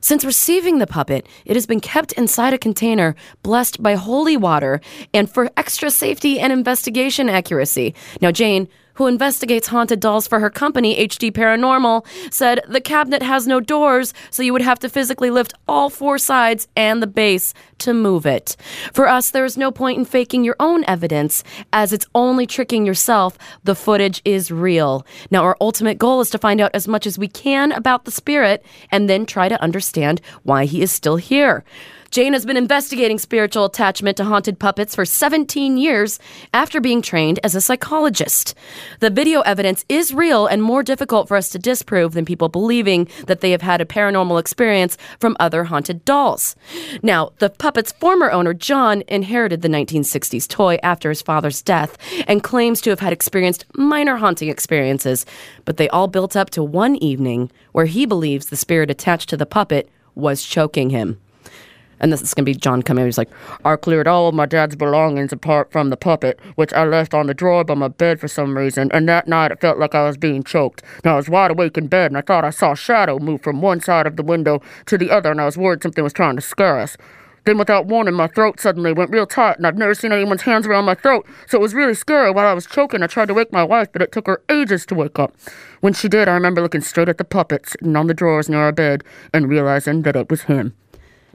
Since receiving the puppet, it has been kept inside a container blessed by holy water and for extra safety and investigation accuracy. Now, Jane, who investigates haunted dolls for her company, HD Paranormal, said the cabinet has no doors, so you would have to physically lift all four sides and the base to move it. For us, there is no point in faking your own evidence, as it's only tricking yourself. The footage is real. Now, our ultimate goal is to find out as much as we can about the spirit and then try to understand why he is still here. Jane has been investigating spiritual attachment to haunted puppets for 17 years after being trained as a psychologist. The video evidence is real and more difficult for us to disprove than people believing that they have had a paranormal experience from other haunted dolls. Now, the puppet's former owner, John, inherited the 1960s toy after his father's death and claims to have had experienced minor haunting experiences, but they all built up to one evening where he believes the spirit attached to the puppet was choking him. And this is going to be John coming. He's like, I cleared all of my dad's belongings apart from the puppet, which I left on the drawer by my bed for some reason. And that night it felt like I was being choked. Now I was wide awake in bed and I thought I saw a shadow move from one side of the window to the other, and I was worried something was trying to scare us. Then, without warning, my throat suddenly went real tight, and I've never seen anyone's hands around my throat, so it was really scary. While I was choking, I tried to wake my wife, but it took her ages to wake up. When she did, I remember looking straight at the puppet sitting on the drawers near our bed and realizing that it was him.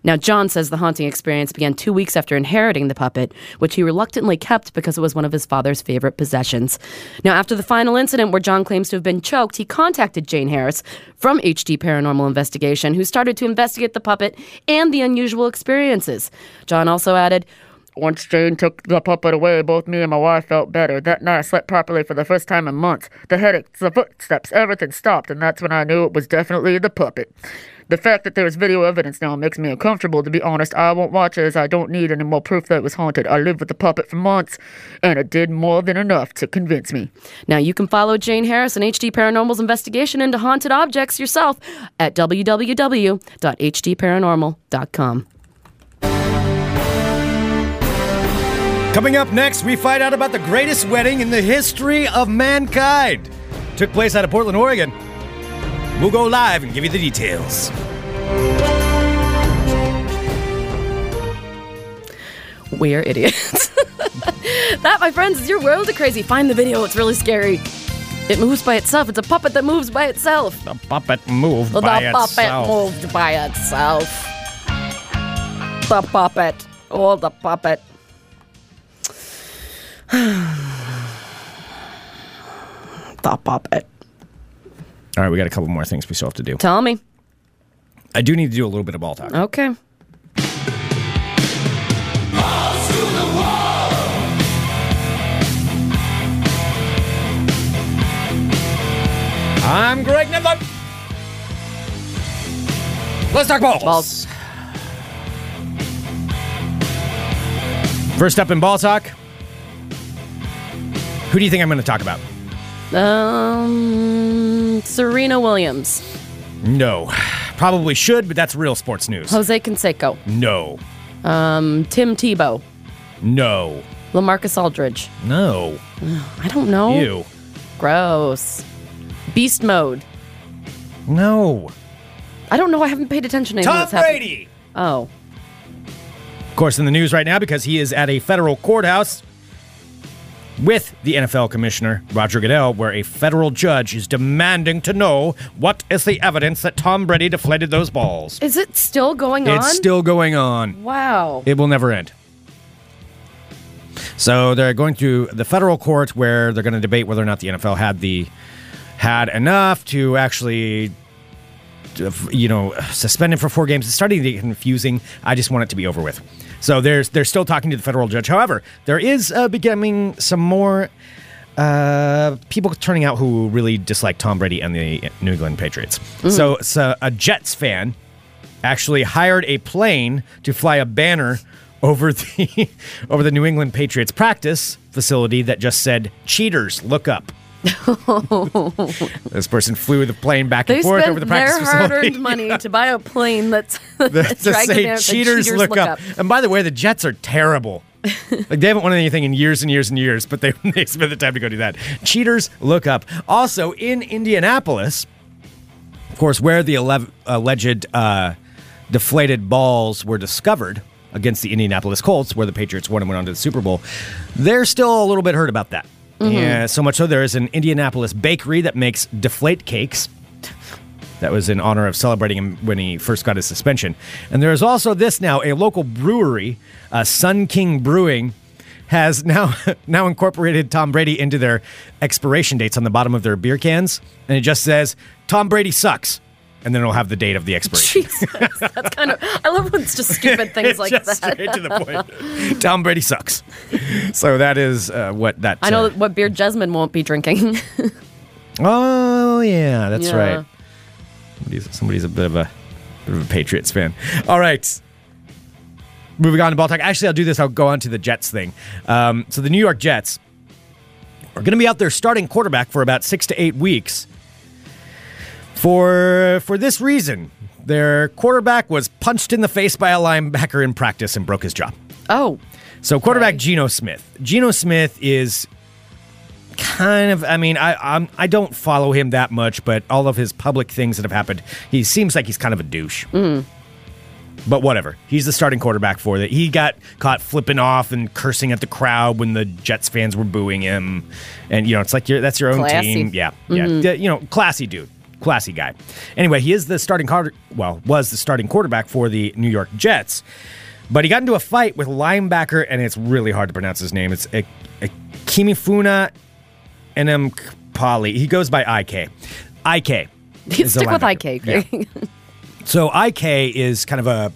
Now, John says the haunting experience began two weeks after inheriting the puppet, which he reluctantly kept because it was one of his father's favorite possessions. Now, after the final incident where John claims to have been choked, he contacted Jane Harris from HD Paranormal Investigation, who started to investigate the puppet and the unusual experiences. John also added, once Jane took the puppet away, both me and my wife felt better. That night I slept properly for the first time in months. The headaches, the footsteps, everything stopped, and that's when I knew it was definitely the puppet. The fact that there is video evidence now makes me uncomfortable, to be honest. I won't watch it as I don't need any more proof that it was haunted. I lived with the puppet for months, and it did more than enough to convince me. Now, you can follow Jane Harris and HD Paranormal's investigation into haunted objects yourself at www.hdparanormal.com. Coming up next, we find out about the greatest wedding in the history of mankind. Took place out of Portland, Oregon. We'll go live and give you the details. We're idiots. [laughs] that, my friends, is your world of crazy. Find the video, it's really scary. It moves by itself. It's a puppet that moves by itself. The puppet moved the by puppet moved by itself. The puppet. Oh, the puppet. [sighs] the puppet. All right, we got a couple more things we still have to do. Tell me. I do need to do a little bit of ball talk. Okay. I'm Greg Nibler. Let's talk balls. Balls. First up in ball talk. Who do you think I'm going to talk about? Um, Serena Williams, No. Probably should, but that's real sports news. Jose Canseco, No. um, Tim Tebow, No. Lamarcus Aldridge. No. I don't know. You. Gross. Beast mode. No. I don't know. I haven't paid attention to anything Tom happened. Brady. Oh. Of course, in the news right now because he is at a federal courthouse with the NFL commissioner, Roger Goodell, where a federal judge is demanding to know what is the evidence that Tom Brady deflated those balls. Is it still going on? It's still going on. Wow. It will never end. So they're going to the federal court where they're going to debate whether or not the NFL had the had enough to actually you know suspend him for four games. It's starting to get confusing. I just want it to be over with. So there's they're still talking to the federal judge. However, there is uh, becoming some more uh, people turning out who really dislike Tom Brady and the New England Patriots. So, so a Jets fan actually hired a plane to fly a banner over [laughs] the over the New England Patriots practice facility that just said "Cheaters, look up." [laughs] this person flew the plane back and They forth over the practice their facility. hard-earned money to buy a plane that's, [laughs] [laughs] to that's dragging say the cheaters, look, up. And by the way, the Jets are terrible. like they haven't won anything in years and years and years, but they they spent the time to go do that. Cheaters, look up. Also in Indianapolis, of course, where the ele- alleged uh, deflated balls were discovered against the Indianapolis Colts, where the Patriots won and went on to the Super Bowl, they're still a little bit hurt about that. Yeah, so much so there is an Indianapolis bakery that makes deflate cakes. That was in honor of celebrating him when he first got his suspension. And there is also this now a local brewery, uh, Sun King Brewing, has now [laughs] now incorporated Tom Brady into their expiration dates on the bottom of their beer cans, and it just says Tom Brady sucks, and then it'll have the date of the expiration. [laughs] Jesus, that's kind of. I love when it's just stupid [laughs] things like just that. straight to the point. Tom Brady sucks. So that is uh, what that. I know uh, what beer Jasmine won't be drinking. [laughs] Oh yeah, that's Yeah. right. Somebody's, somebody's a bit of a bit of a Patriots fan. All right. Moving on to ball talk. Actually, I'll do this. I'll go on to the Jets thing. Um, so the New York Jets are going to be out there starting quarterback for about six to eight weeks. For for this reason, their quarterback was punched in the face by a linebacker in practice and broke his jaw. Oh, So quarterback Okay. Geno Smith. Geno Smith is kind of. I mean, I I'm, I don't follow him that much, but all of his public things that have happened, he seems like he's kind of a douche. Mm. But whatever. He's the starting quarterback for that. He got caught flipping off and cursing at the crowd when the Jets fans were booing him, and you know it's like you're, that's your own Classy. team. Yeah, yeah. Mm-hmm. D- You know, classy dude, classy guy. Anyway, he is the starting quarter. Well, was the starting quarterback for the New York Jets, but he got into a fight with linebacker, and it's really hard to pronounce his name. It's a, a Kimifuna Pali. He goes by IK. IK. stick with. IK. Yeah. [laughs] So IK is kind of a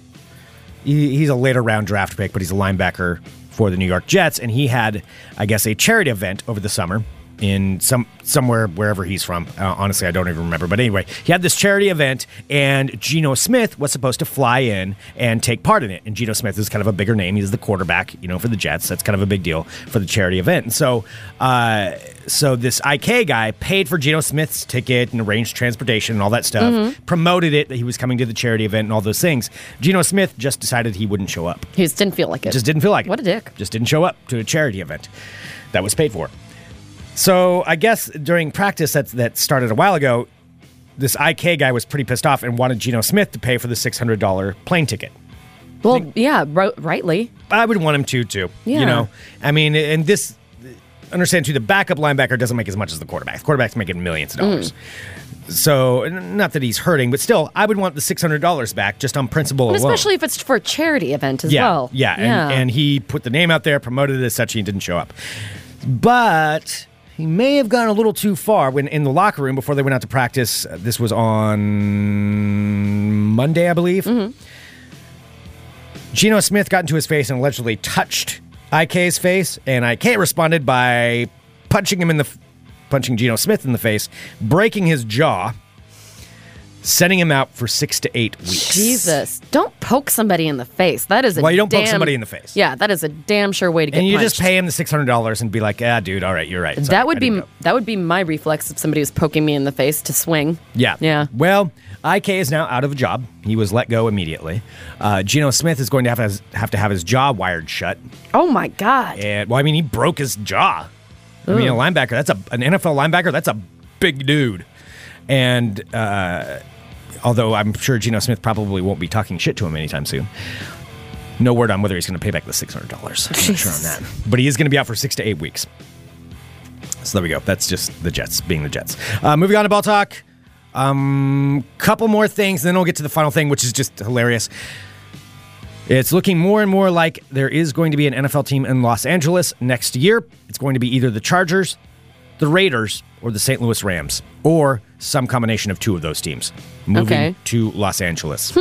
he's a later round draft pick, but he's a linebacker for the New York Jets, and he had, I guess, a charity event over the summer in some somewhere wherever he's from. Uh, honestly, I don't even remember. But anyway, he had this charity event, and Geno Smith was supposed to fly in and take part in it. And Geno Smith is kind of a bigger name. He's the quarterback, you know, for the Jets. That's kind of a big deal for the charity event. And so, uh, so this IK guy paid for Geno Smith's ticket and arranged transportation and all that stuff. Promoted it that he was coming to the charity event and all those things. Geno Smith just decided he wouldn't show up. he just didn't feel like it. Just didn't feel like it. What a dick. Just didn't show up to a charity event that was paid for. So I guess during practice that that started a while ago, this IK guy was pretty pissed off and wanted Geno Smith to pay for the six hundred dollar plane ticket. well, yeah, ri- rightly. I would want him to too. Yeah. You know, I mean, and this understand too. The backup linebacker doesn't make as much as the quarterback. The quarterback's making millions of dollars. Mm. So not that he's hurting, but still, I would want the six hundred dollars back just on principle alone. especially if it's for a charity event as yeah, well. Yeah, and, and he put the name out there, promoted it as such, he didn't show up. But he may have gone a little too far when in the locker room before they went out to practice. uh, This was on Monday, I believe. Mm-hmm. Geno Smith got into his face and allegedly touched IK's face, and IK responded by punching him in the punching Geno Smith in the face, breaking his jaw, sending him out for six to eight weeks. Jesus, don't poke somebody in the face. That is a Well, you don't poke damn- somebody in the face. Yeah, that is a damn sure way to get it. and you punched. just pay him the six hundred dollars and be like, "Ah, dude, all right, you're right." Sorry, that would be didn't go." that would be my reflex if somebody was poking me in the face to swing. yeah, Yeah. Well, Ik is now out of a job. He was let go immediately. Uh, Geno Smith is going to have, his, have to have his jaw wired shut. Oh my god. And well, I mean, he broke his jaw. I mean, a linebacker. That's a an NFL linebacker. That's a big dude. And uh, although I'm sure Geno Smith probably won't be talking shit to him anytime soon. No word on whether he's going to pay back the six hundred dollars. Not sure on that, but he is going to be out for six to eight weeks. So there we go. That's just the Jets being the Jets. Uh, moving on to ball talk. Um, couple more things, and then we'll get to the final thing, which is just hilarious. It's looking more and more like there is going to be an NFL team in Los Angeles next year. It's going to be either the Chargers, the Raiders, or the St. Louis Rams, or some combination of two of those teams moving Okay. to Los Angeles.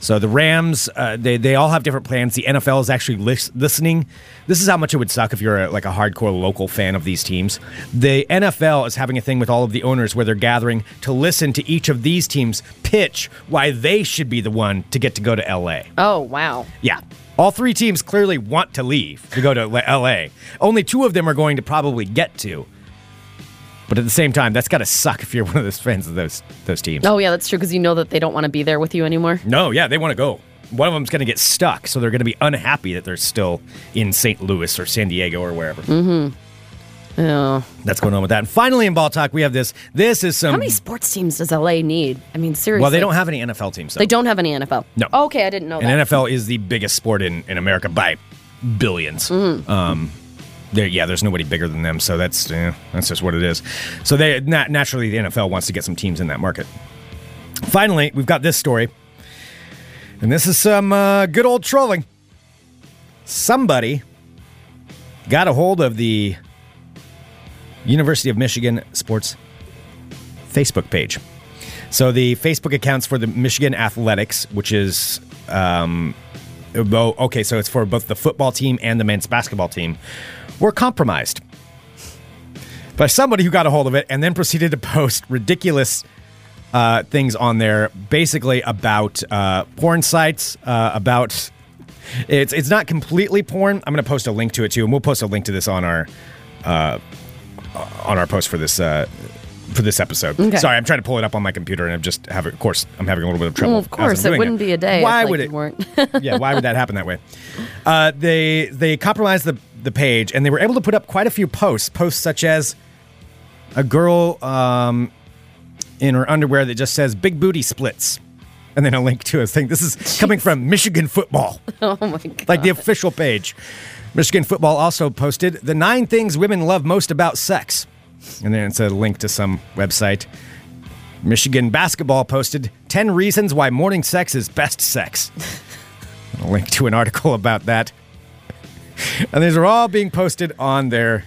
So the Rams, uh, they they all have different plans. The NFL is actually lis- listening. This is how much it would suck if you're a, like a hardcore local fan of these teams. The NFL is having a thing with all of the owners where they're gathering to listen to each of these teams pitch why they should be the one to get to go to LA. Oh wow. Yeah. All three teams clearly want to leave to go to LA. Only two of them are going to probably get to. But at the same time, that's got to suck if you're [laughs] one of those fans of those those teams. Oh yeah, that's true because you know that they don't want to be there with you anymore. No, yeah, they want to go. One of them's going to get stuck, so they're going to be unhappy that they're still in St. Louis or San Diego or wherever. Mm-hmm. Oh. That's going on with that. And finally, in ball talk, we have this. This is some. How many sports teams does LA need? I mean, seriously. well, they don't have any NFL teams. Though. They don't have any NFL. No. Okay, I didn't know And that. NFL is the biggest sport in, in America by 1000000000s Mm-hmm. Um, there, yeah, there's nobody bigger than them, so that's eh, that's just what it is. So they nat- naturally the NFL wants to get some teams in that market. Finally, we've got this story, and this is some uh, good old trolling. Somebody got a hold of the University of Michigan sports Facebook page. So the Facebook accounts for the Michigan Athletics, which is um, okay, so it's for both the football team and the men's basketball team, were compromised by somebody who got a hold of it and then proceeded to post ridiculous uh, things on there, basically about uh, porn sites, uh, about it's it's not completely porn. I'm going to post a link to it too, and we'll post a link to this on our uh, on our post for this uh, for this episode. Okay. Sorry, I'm trying to pull it up on my computer, and I'm just having. Of course, I'm having a little bit of trouble. Well, of course, it wouldn't be a day. Why if, like, would you it? weren't. [laughs] yeah, why would that happen that way? Uh, they they compromised the the page, and they were able to put up quite a few posts. Posts such as a girl um, in her underwear that just says "big booty splits," and then a link to a thing. This is [laughs] coming from Michigan football, [laughs] oh my god. like the official page. Michigan football also posted the nine things women love most about sex, and then it's a link to some website. Michigan basketball posted 10 reasons why morning sex is best sex. [laughs] a link to an article about that. [laughs] And these are all being posted on there.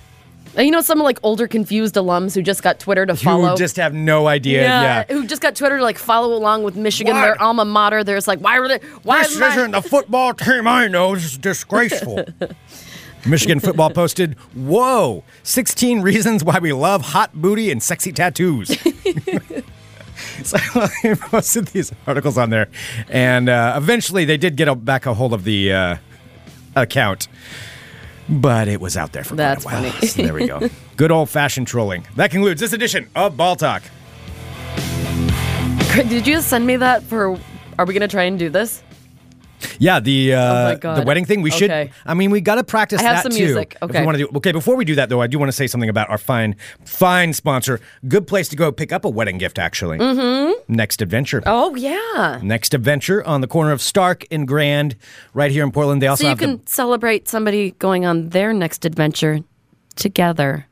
you know, some like older confused alums who just got Twitter to follow. You just have no idea. Yeah. who just got Twitter to like follow along with Michigan, What? their alma mater. There's like, why were they? Why This isn't the football team I know. This is disgraceful. [laughs] Michigan football posted, Whoa, 16 reasons why we love hot booty and sexy tattoos. [laughs] so they posted these articles on there. And uh, eventually they did get a, back a hold of the uh, account. But it was out there for That's quite a while. funny. So [laughs] there we go. Good old fashioned trolling. That concludes this edition of Ball Talk. Craig, Did you just send me that for? Are we gonna try and do this? Yeah, the uh, Oh the wedding thing. We should. Okay. I mean, we got to practice I have that some too. music. If Okay. we want to do. Okay, before we do that though, I do want to say something about our fine, fine sponsor. Good place to go pick up a wedding gift. Actually, mm-hmm. Next Adventure. Oh yeah. Next Adventure on the corner of Stark and Grand, right here in Portland. They also So you have the- can celebrate somebody going on their next adventure together.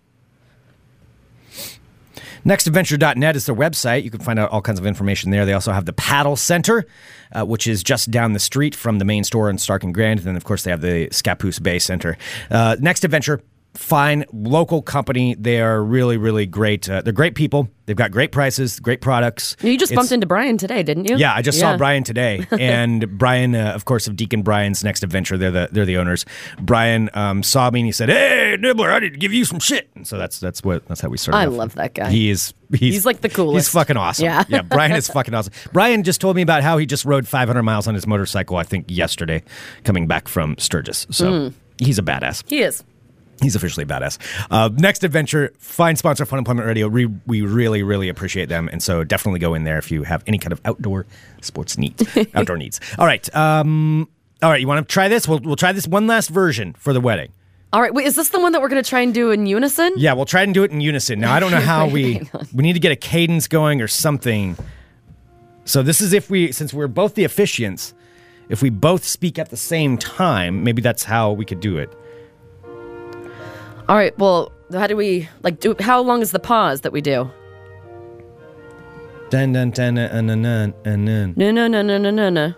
Nextadventure.net is their website. You can find out all kinds of information there. They also have the Paddle Center, uh, which is just down the street from the main store in Stark and Grand. And then, of course, they have the Scappoose Bay Center. Uh, Next Adventure, fine local company. They are really, really great. Uh, they're great people. They've got great prices, great products. You just It's- bumped into Brian today, didn't you? yeah, I just saw Brian today, [laughs] and Brian, uh, of course, of Deacon Brian's Next Adventure. They're the they're the owners. Brian um, saw me and he said, "Hey, Nibler, I need to give you some shit." And so that's that's what that's how we started. I off. love that guy. He is he's, He's like the coolest. He's fucking awesome. Yeah. yeah. Brian is [laughs] fucking awesome. Brian just told me about how he just rode 500 miles on his motorcycle. I think yesterday, coming back from Sturgis. So he's a badass. He is. He's officially badass. Uh, next adventure, fine sponsor, Fun Employment Radio. We, we really, really appreciate them. And so definitely go in there if you have any kind of outdoor sports needs, [laughs] outdoor needs. All right. Um, all right. You want to try this? We'll, we'll try this one last version for the wedding. All right. Wait, is this the one that we're going to try and do in unison? Yeah, we'll try and do it in unison. Now, I don't know [laughs] how we, we need to get a cadence going or something. So this is if we, since we're both the officiants, if we both speak at the same time, maybe that's how we could do it. All right. Well, how do we like do? How long is the pause that we do? Dun dun dun dun dun dun dun. No, no, no, no, no, no, no.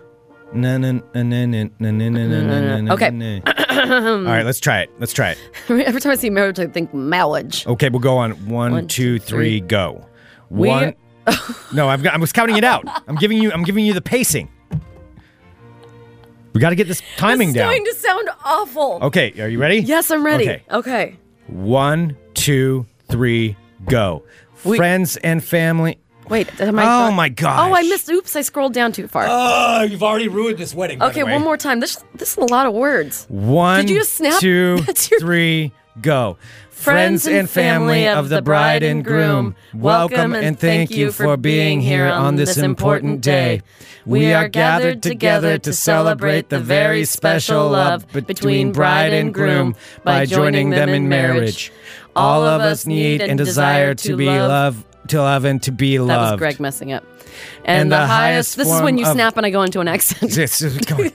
Na, na, na, na, na, na, na, na, na, Okay. All right, let's try it. Let's try it. [laughs] Every time I see marriage, I think marriage. Okay, we'll go on. One, two, three, go. One. [laughs] no, I've got, I was counting it out. I'm giving you. I'm giving you the pacing. We got to get this timing This is down. going to sound awful. Okay, are you ready? Yes, I'm ready. Okay. Okay. One, two, three, go. We- Friends and family. Wait. Am I Oh not- my gosh. Oh, I missed. Oops, I scrolled down too far. Oh, you've already ruined this wedding. by okay, the way. one more time. This this is a lot of words. One, Did you just snap? two, [laughs] your- three, go. Friends and family of the bride and groom, welcome and thank you for being here on this important day. We are gathered together to celebrate the very special love between bride and groom by joining them in marriage. All of us need and desire to be loved. to love and to be loved. That was Greg messing up. And, And the, the highest. This is when you snap and I go into an accent. This is going-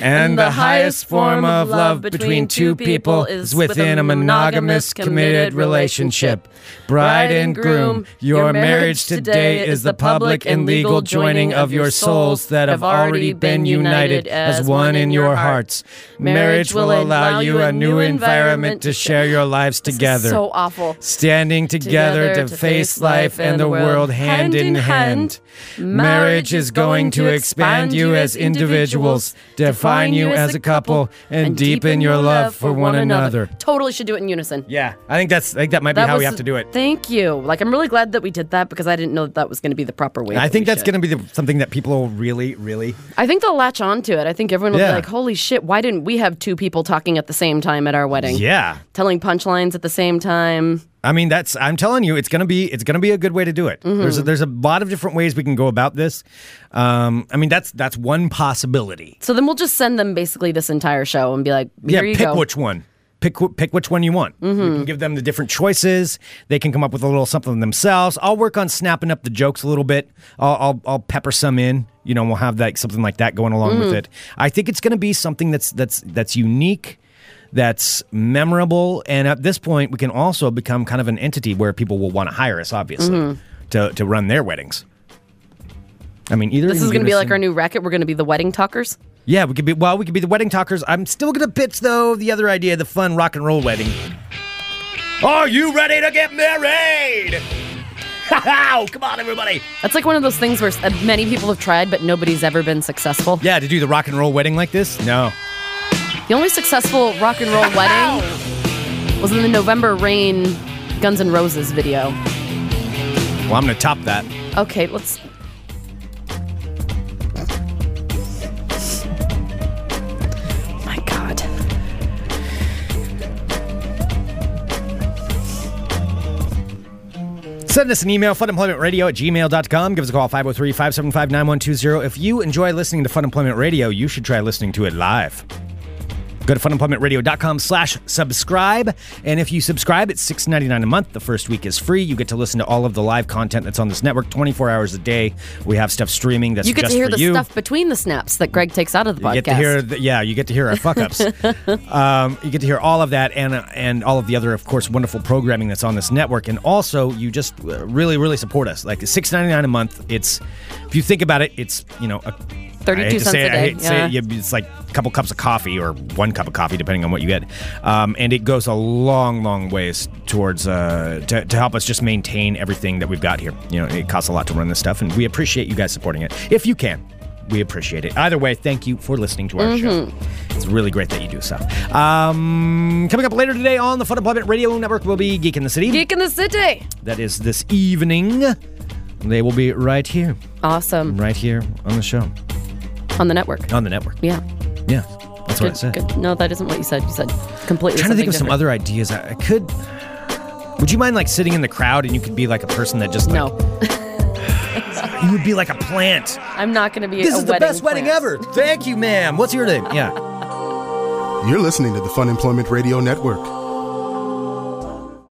And the highest form of love between two people is within a monogamous, committed relationship. Bride and groom, your marriage today is the public and legal joining of your souls that have already been united as one in your hearts. Marriage will allow you a new environment to share your [laughs] lives together. So awful. Standing together, to face life and the world hand in hand. Marriage is going to expand you as individuals, define you as a couple, and deepen your love for one another. Totally should do it in unison. Yeah, I think that's I think that might be That how we was- have to do it. Thank you. Like, I'm really glad that we did that because I didn't know that that was going to be the proper way. I that think we that's should. going to be the, something that people will really, really. I think they'll latch on to it. I think everyone will Yeah. be like, holy shit, why didn't we have two people talking at the same time at our wedding? Yeah. Telling punchlines at the same time. I mean, that's I'm telling you, it's gonna be it's gonna be a good way to do it. Mm-hmm. There's a, there's a lot of different ways we can go about this. Um, I mean, that's that's one possibility. So then we'll just send them basically this entire show and be like, Yeah, you pick go. which one. Pick pick which one you want. We can give them the different choices. They can come up with a little something themselves. I'll work on snapping up the jokes a little bit. I'll I'll, I'll pepper some in. You know, we'll have like something like that going along with it. I think it's going to be something that's that's that's unique. That's memorable, and at this point, we can also become kind of an entity where people will want to hire us, obviously, mm-hmm. to to run their weddings. I mean, either This is going to be like some- our new racket. We're going to be the wedding talkers. yeah, we could be. Well, we could be the wedding talkers. I'm still gonna pitch though the other idea, the fun rock and roll wedding. Are you ready to get married? [laughs] Come on, everybody. That's like one of those things where uh, many people have tried, but nobody's ever been successful. Yeah, to do the rock and roll wedding like this? No. The only successful rock and roll wedding was in the November Rain Guns N' Roses video. Well, I'm gonna top that. Okay, let's. My God. Send us an email, funemploymentradio at gmail.com. Give us a call, 503 575 9120. If you enjoy listening to Fun Employment Radio, you should try listening to it live. Go to funemploymentradio.com slash subscribe. And if you subscribe, it's $6.99 a month. The first week is free. You get to listen to all of the live content that's on this network 24 hours a day. We have stuff streaming that's You get to hear the you. stuff between the snaps that Greg takes out of the podcast. You get to hear, the, yeah, you get to hear our fuck ups. [laughs] um, you get to hear all of that and and all of the other, of course, wonderful programming that's on this network. And also, you just uh, really, really support us. Like six ninety nine a month. It's if you think about it, it's you know. A, 32 I cents say a it, I day, it, yeah. yeah, it's like a couple cups of coffee or one cup of coffee, depending on what you get. Um, and it goes a long, long ways towards uh, to, to help us just maintain everything that we've got here. You know, it costs a lot to run this stuff, and we appreciate you guys supporting it. If you can, we appreciate it. Either way, thank you for listening to our show. It's really great that you do so. Um, coming up later today on the Fun Employment Radio Network will be Geek in the City. Geek in the City. That is this evening. They will be right here, Awesome. right here on the show, On the network. on the network. Yeah. Yeah, that's what I Good, said. good. No, that isn't what you said. You said completely I'm trying to think something of some other ideas. I, I could. Would you mind like sitting in the crowd and you could be like a person that just like, No, [laughs] you would be like a plant. I'm not going to be This a is the wedding best wedding ever. Thank you, ma'am. What's your name? Yeah. You're listening to the Fun Employment Radio Network.